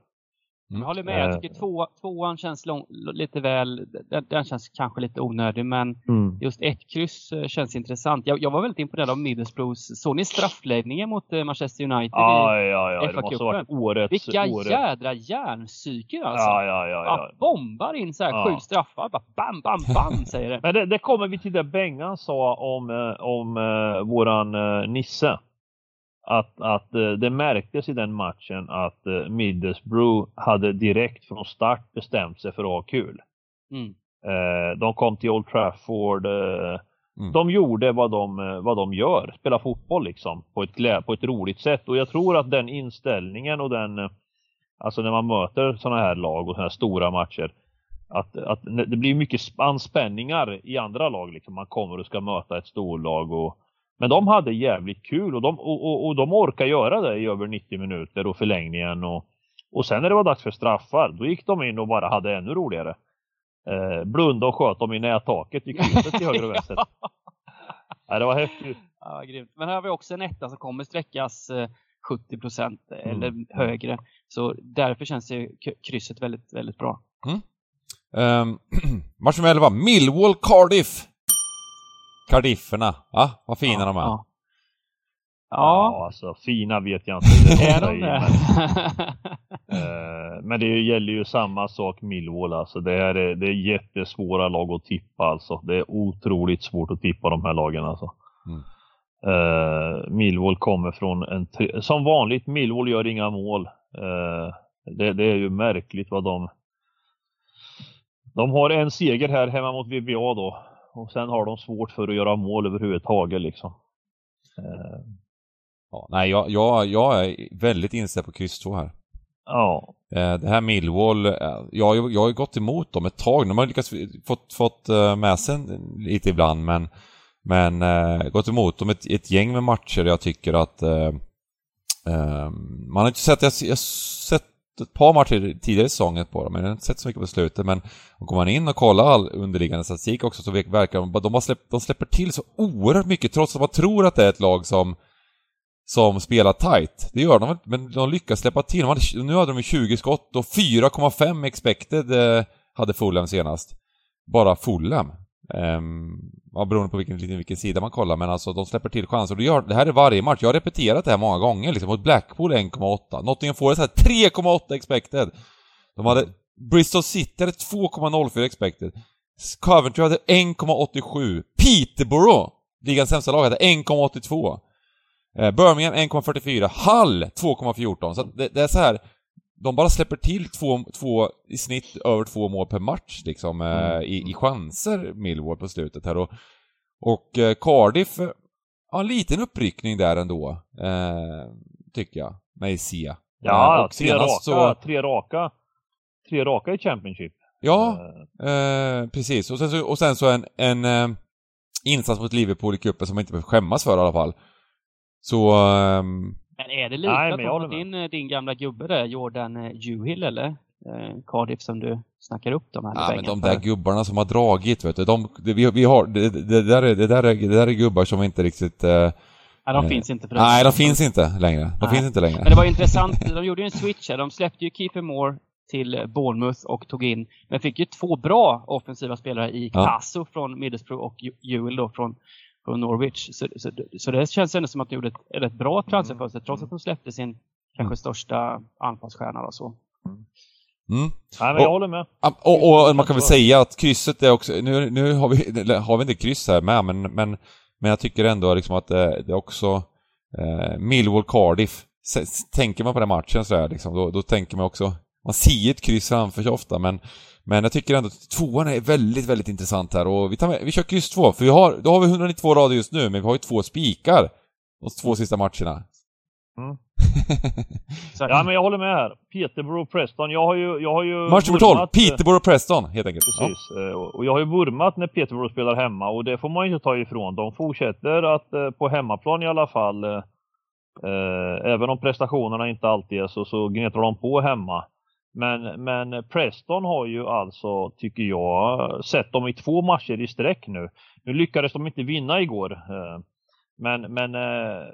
Mm. Jag håller med. Jag tycker två, tvåan känns lång, lite väl, den, den, känns kanske lite onödig men mm. just ett kryss eh, känns intressant. Jag, jag var väldigt imponerad av Middlesbroughs. Såg ni straffläggningen mot eh, Manchester United ja, i ja, ja, FA Cupen? Årets, Vilka årets... jädra järnpsyken alltså. Ja, ja, ja, ja. bombar in så här sju straffar. Bara bam, bam, bam säger det. men det, det kommer vi till det Bengan sa om, eh, om våran Nisse att, att eh, det märktes i den matchen att eh, Middlesbrough hade direkt från start bestämt sig för att ha kul. Mm. Eh, de kom till Old Trafford. Mm. De gjorde vad de, vad de gör, spela fotboll liksom på ett, på ett roligt sätt. Och jag tror att den inställningen och den, alltså när man möter sådana här lag och sådana här stora matcher, att, att det blir mycket anspänningar i andra lag. Liksom. Man kommer och ska möta ett storlag och men de hade jävligt kul och de, och, och, och de orkar göra det i över 90 minuter och förlängningen. Och, och sen när det var dags för straffar, då gick de in och bara hade ännu roligare. Eh, blunda och sköt dem i nättaket i krysset till höger och vänster. ja, det var häftigt. Ja, grymt. Men här har vi också en etta som kommer sträckas 70 procent mm. eller högre. Så därför känns det krysset väldigt, väldigt bra. Mm. Um, match nummer 11, Millwall Cardiff. Kardifferna, va? Vad fina ja, de är. Ja. Ja. alltså fina vet jag inte. Det är de det? Men, uh, men det gäller ju samma sak Millwall alltså. Det är, det är jättesvåra lag att tippa alltså. Det är otroligt svårt att tippa de här lagen alltså. Mm. Uh, Millwall kommer från en, som vanligt, Millwall gör inga mål. Uh, det, det, är ju märkligt vad de de har en seger här hemma mot VBA då och sen har de svårt för att göra mål överhuvudtaget liksom. Eh. Ja, nej, jag, jag, jag är väldigt inställd på kryss 2 här. Ja. Eh, det här Millwall, eh, jag, jag har gått emot dem ett tag. De har lyckats fått, fått med sig lite ibland men, men äh, gått emot dem ett, ett gäng med matcher jag tycker att äh, man har inte sett, jag, jag sett ett par matcher tidigare i säsongen på dem, men jag har inte sett så mycket på slutet. Men går man in och kollar all underliggande statistik också så verkar de, de, släpp, de släpper till så oerhört mycket trots att man tror att det är ett lag som som spelar tight. Det gör de inte, men de lyckas släppa till. De hade, nu hade de 20 skott och 4,5 expected eh, hade Fulham senast. Bara Fulham. Um, ja, beroende på vilken, liksom, vilken sida man kollar, men alltså de släpper till chanser. Och det, gör, det här är varje match. Jag har repeterat det här många gånger liksom. Mot Blackpool 1,8. Nottingham Forest hade 3,8 expected. De hade Bristol City hade 2,04 expected. Coventry hade 1,87. Peterborough, ligans sämsta lag, hade 1,82. Eh, Birmingham 1,44. Hull 2,14. Så det, det, är så här de bara släpper till två, två i snitt över två mål per match liksom eh, mm. i, i chanser, Millwall på slutet här och, och eh, Cardiff har en liten uppryckning där ändå, eh, tycker jag, med C. Ja, och tre, raka, så... tre raka, tre raka i Championship. Ja, eh, precis. Och sen så, och sen så en, en eh, insats mot Liverpool i cupen som man inte behöver skämmas för i alla fall. Så, um, men är det lite Nej, att de har din, eh, din gamla gubbe där, Jordan Juhill eh, eller? Eh, Cardiff som du snackar upp de här Ja men de där för. gubbarna som har dragit vet du, de, det, vi, vi har, det, det, där är, det, där är, det där är gubbar som inte riktigt eh, Nej, de finns inte. För nej, de finns inte längre. De nej. finns inte längre. Men det var intressant, de gjorde ju en switch här. De släppte ju Kiefer Moore till Bournemouth och tog in, men fick ju två bra offensiva spelare i Caso ja. från Middlesbrough och Ewell då från från Norwich. Så, så, så, det känns ändå som att de gjorde ett rätt bra transferfönster trots att de släppte sin kanske mm. största anfallsstjärna och så. Mm. Nej, men jag och, håller med. Och, och, man kan väl säga att krysset är också, nu, nu har, vi, har vi inte kryss här med, men, men, men jag tycker ändå liksom att det, det är också eh, Millwall Cardiff. Tänker man på den matchen så här, liksom, då, då tänker man också, man ser ett kryss framför sig ofta men men jag tycker ändå att tvåan är väldigt, väldigt intressant här och vi, tar med, vi kör kryss två, för vi har, då har vi 192 rader just nu, men vi har ju två spikar de två sista matcherna. Mm. ja men jag håller med här. Peterborough Preston. Jag har ju... Jag har ju Match nummer 12. Peterborough Preston helt enkelt. Precis. Ja. Eh, och jag har ju vurmat när Peterborough spelar hemma och det får man ju inte ta ifrån. De fortsätter att eh, på hemmaplan i alla fall eh, även om prestationerna inte alltid är så, så gnetar de på hemma. Men, men Preston har ju alltså, tycker jag, sett dem i två matcher i sträck nu. Nu lyckades de inte vinna igår. Eh, men, men eh,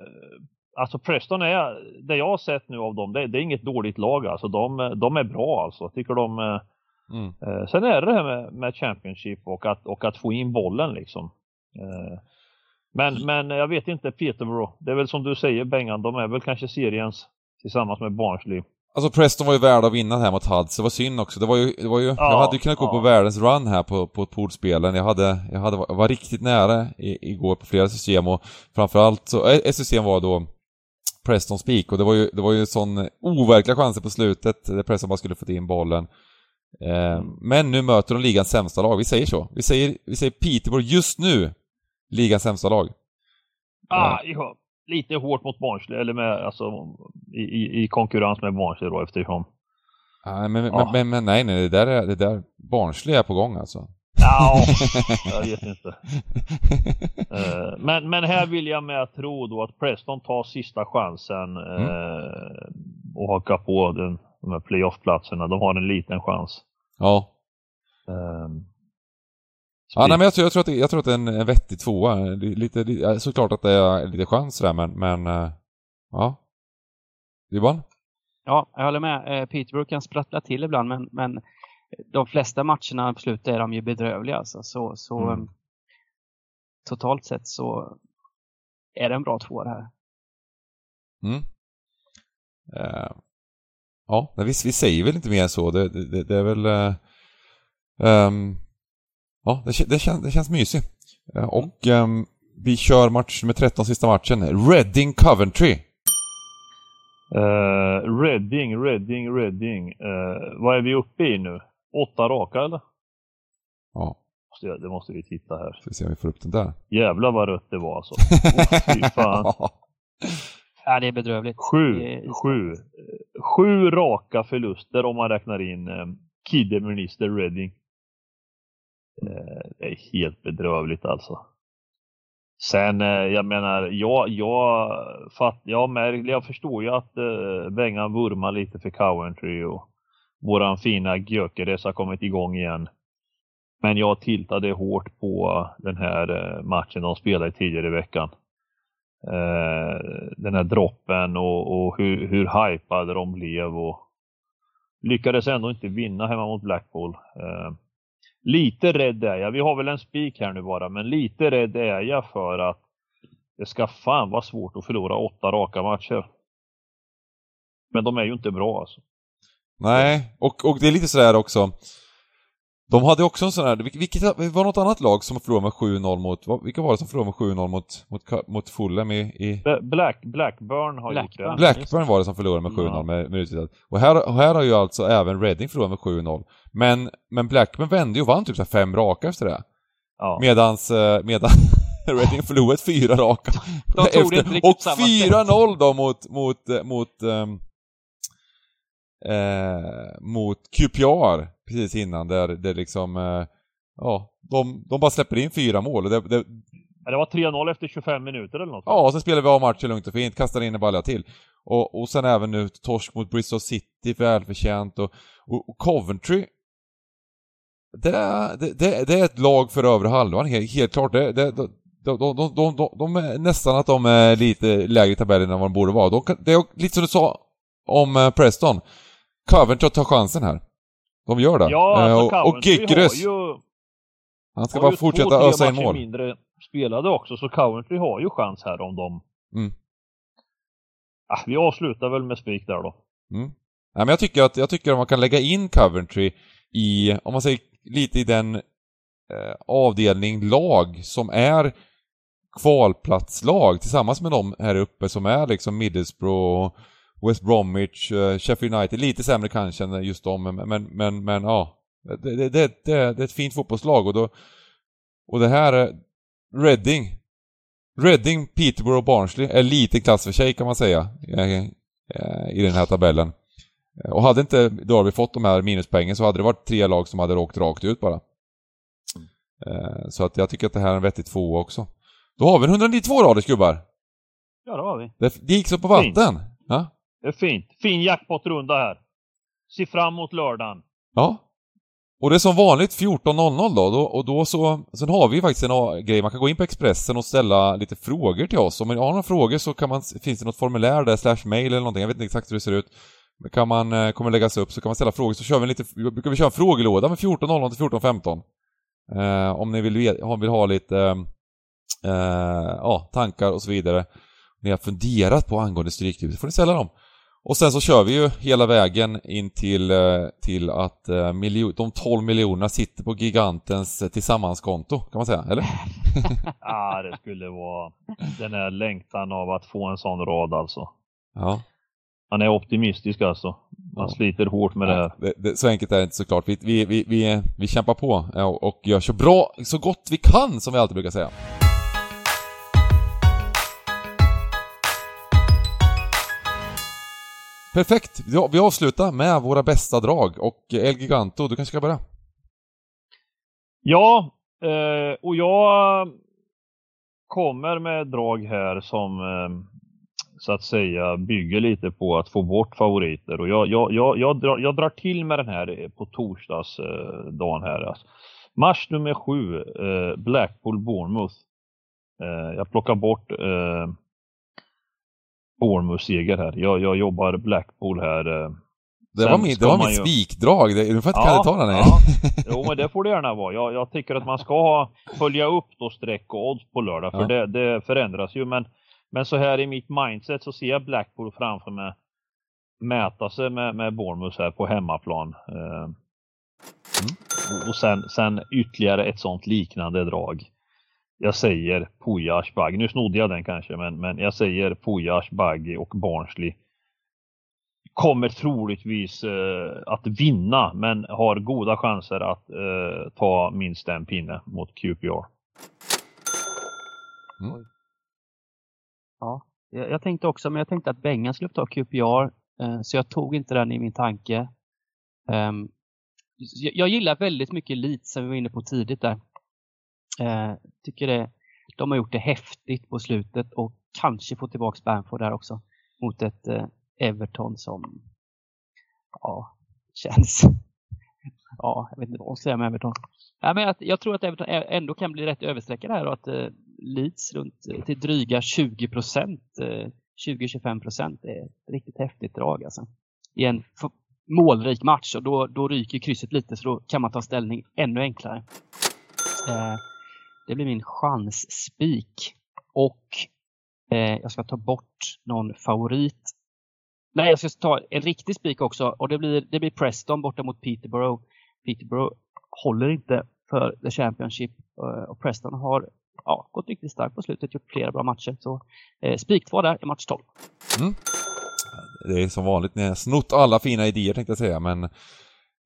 alltså Preston är, det jag har sett nu av dem, det, det är inget dåligt lag alltså. De, de är bra alltså. Tycker de. Eh, mm. Sen är det det här med, med Championship och att, och att få in bollen liksom. Men, men jag vet inte, Peterborough, det är väl som du säger Bengan, de är väl kanske seriens tillsammans med Barnsley Alltså Preston var ju värda att vinna här mot Huds, det var synd också. Det var ju, det var ju, ja, jag hade ju kunnat gå ja. på världens run här på, på poolspelen. Jag hade, jag hade, jag var riktigt nära i, igår på flera system och framförallt så, ett system var då Preston Speak och det var ju, det var ju sån overkliga chanser på slutet där Preston bara skulle fått in bollen. Eh, men nu möter de ligans sämsta lag, vi säger så. Vi säger, vi säger Peterborough just nu, ligans sämsta lag. Ah, ja lite hårt mot Barnsley, eller med, alltså, i, i konkurrens med Barnsley då eftersom. Nej, men, ja. men, men, nej, nej, det där, är, det där Barnsley är på gång alltså. Ja, jag vet inte. uh, men, men här vill jag med tro då att Preston tar sista chansen mm. och hakar på den, de här playoff-platserna. De har en liten chans. Ja. Uh, Ja, nej, men jag, tror, jag, tror att det, jag tror att det är en, en vettig tvåa. Lite, såklart att det är lite chans där, men, men uh, ja. Johan? Ja, jag håller med. Eh, Peterborough kan sprattla till ibland, men, men de flesta matcherna på slutet är de ju bedrövliga. Alltså. Så, så mm. um, totalt sett så är det en bra tvåa det här. Mm. Uh, ja, vi, vi säger väl inte mer än så. Det, det, det är väl... Uh, um, Ja, det, det, känns, det känns mysigt. Mm. Och um, vi kör match nummer 13, sista matchen. Reading Coventry. Uh, Reading, Reading, Reading. Uh, vad är vi uppe i nu? Åtta raka eller? Ja. Det måste vi titta här. Ska vi se om vi får upp den där. Jävlar vad rött det var alltså. oh, fy fan. Ja, det är bedrövligt. Sju, är... sju, sju raka förluster om man räknar in um, Kidderminister Reading. Eh, det är helt bedrövligt alltså. Sen, eh, jag menar, jag, jag, fatt, jag, märker, jag förstår ju att eh, Bengan vurmar lite för Coventry och våran fina Gyökeres har kommit igång igen. Men jag tiltade hårt på den här eh, matchen de spelade tidigare i veckan. Eh, den här droppen och, och hur, hur hypade de blev och lyckades ändå inte vinna hemma mot Blackpool. Eh, lite rädd är jag, vi har väl en spik här nu bara, men lite rädd är jag för att det ska fan vara svårt att förlora åtta raka matcher. Men de är ju inte bra alltså. Nej, och, och det är lite sådär också. De hade också en sån här, vilket var något annat lag som förlorade med 7-0 mot, vilka var det som förlorade med 7-0 mot, mot, mot Fulham i, i... Black, Blackburn har Blackburn. gjort det. Blackburn var det som förlorade med 7-0 ja. med, med Och här, och här har ju alltså även Reading förlorat med 7-0. Men, men Blackburn vände ju och vann typ så fem raka efter det. Ja. Medans, eh, medan Reading förlorat fyra raka. De tog efter, det inte och 4-0 då mot, mot, eh, mot um, eh, mot QPR precis innan där det liksom, eh, ja, de, de bara släpper in fyra mål. Och det, det, det var 3-0 efter 25 minuter eller något? Ja, och sen spelar vi av matchen lugnt och fint, kastar in en balja till. Och, och sen även nu torsk mot Bristol City, välförtjänt och, och, och Coventry det är, det, det, är ett lag för övre halvan, helt, helt klart. Det, det, de, de, de, de, de, är nästan att de är lite lägre i tabellen än vad de borde vara. De det är lite som du sa om eh, Preston. Coventry tar chansen här. De gör det. Ja, alltså, och, och Gyökeres. Han ska bara fortsätta ösa in mål. mindre spelade också, så Coventry har ju chans här om de... Mm. Ah, vi avslutar väl med spik där då. Mm. Ja, men jag tycker att, jag tycker att man kan lägga in Coventry i, om man säger lite i den eh, avdelning lag som är kvalplatslag tillsammans med de här uppe som är liksom Middlesbrough West Bromwich, uh, Sheffield United, lite sämre kanske än just dem, men, men, men, men ja. Det, det, det, det, är ett fint fotbollslag och då... Och det här... Reading. Reading, Peterborough och Barnsley är lite klass för sig kan man säga. Eh, eh, I den här tabellen. Och hade inte Derby fått de här minuspoängen så hade det varit tre lag som hade åkt rakt ut bara. Så att jag tycker att det här är en vettig tvåa också. Då har vi en 192 raders gubbar. Ja, det har vi. Det, det gick så på vatten. Ja. Det är fint. Fin jackpotrunda här. Se fram emot lördagen. Ja. Och det är som vanligt 14.00 då, då, och då så... Sen har vi faktiskt en grej, man kan gå in på Expressen och ställa lite frågor till oss. Om man har några frågor så kan man, finns det något formulär där, slash mail eller någonting, jag vet inte exakt hur det ser ut. Men kan man, eh, kommer läggas upp så kan man ställa frågor, så kör vi lite, brukar vi köra en frågelåda med 14.00 till 14.15. Eh, om ni vill, vill ha lite, eh, eh, ja, tankar och så vidare. Ni har funderat på angående Stryktipset får ni ställa dem. Och sen så kör vi ju hela vägen in till, eh, till att eh, miljon, de 12 miljonerna sitter på gigantens eh, tillsammanskonto, kan man säga, eller? ja, det skulle vara den här längtan av att få en sån rad alltså. Ja. Han är optimistisk alltså. Man ja. sliter hårt med ja, det här. Det, det, så enkelt är det inte såklart. Vi, vi, vi, vi, vi kämpar på och gör så bra, så gott vi kan, som vi alltid brukar säga. Perfekt! Vi avslutar med våra bästa drag och El Giganto, du kanske ska börja? Ja, eh, och jag kommer med drag här som eh, så att säga bygger lite på att få bort favoriter och jag, jag, jag, jag, drar, jag drar till med den här eh, på torsdagsdagen här. Alltså. Mars nummer sju, Blackpool Bournemouth. jag plockar bort Bournemouth-seger här. Jag, jag jobbar Blackpool här. Eh. Det var, min, det var mitt ju... spikdrag, du får inte ja, kalla ta den ja. Jo men det får det gärna vara. Jag, jag tycker att man ska ha, följa upp då streck och odds på lördag för ja. det, det, förändras ju. Men, men så här i mitt mindset så ser jag Blackpool framför mig mäta sig med, med Bournemouth här på hemmaplan. Eh, mm. Och sen, sen ytterligare ett sånt liknande drag jag säger Puja Ashbagi. Nu snodde jag den kanske, men, men jag säger Puja Ashbagi och Barnsley kommer troligtvis eh, att vinna, men har goda chanser att eh, ta minst en pinne mot QPR. Mm. Ja, jag, jag, tänkte också, men jag tänkte att Bengan skulle ta QPR, eh, så jag tog inte den i min tanke. Um, jag, jag, gillar väldigt mycket Leeds, som vi var inne på tidigt där. Eh, tycker det de har gjort det häftigt på slutet och kanske få tillbaka Bamford där också mot ett eh, Everton som ja, känns ja, jag vet inte vad jag ska säga med Everton. Ja, men jag, tror att Everton ändå kan bli rätt överstreckade här och att eh, Leeds runt eh, till dryga 20 procent, eh, 20-25 procent är ett riktigt häftigt drag alltså. I en målrik match och då, då ryker krysset lite så då kan man ta ställning ännu enklare. Eh, det blir min chansspik. Och eh, jag ska ta bort någon favorit. Nej, jag ska ta en riktig spik också och det blir, det blir Preston borta mot Peterborough. Peterborough håller inte för The Championship eh, och Preston har ja, gått riktigt starkt på slutet, gjort flera bra matcher. Så eh, spik två där i match 12. Mm. Det är som vanligt, ni har snott alla fina idéer tänkte jag säga, men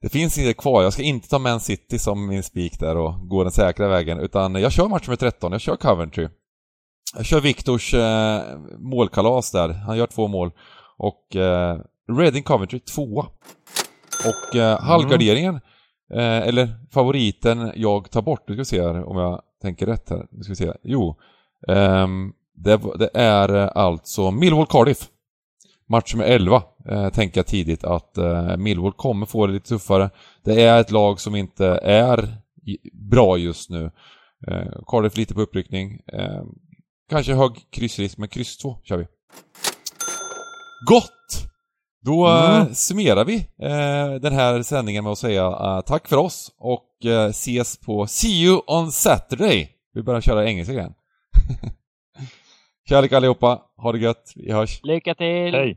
det finns inget kvar. Jag ska inte ta Man City som min spik där och gå den säkra vägen, utan jag kör match med 13, jag kör Coventry. Jag kör Viktors eh, målkalas där, han gör två mål. Och eh, Reading Coventry tvåa. Och eh, mm. halvgarderingen, eh, eller favoriten jag tar bort, nu ska vi se här om jag tänker rätt här. Nu ska vi se. Jo. Eh, det, det, är alltså Millwall Cardiff. Match med 11 eh, tänker jag tidigt att eh, Millwall kommer få det lite tuffare. Det är ett lag som inte är bra just nu. Eh, Cardiff lite på uppryckning. Eh, kanske hög kryssrisk, men kryss 2 kör vi. Gott! Då mm. Eh, summerar vi eh, den här sändningen med att säga uh, tack för oss och uh, ses på See you on Saturday. Vi börjar köra engelska igen. Kärlek allihopa, ha det gött, vi hörs. Lycka till! Hej!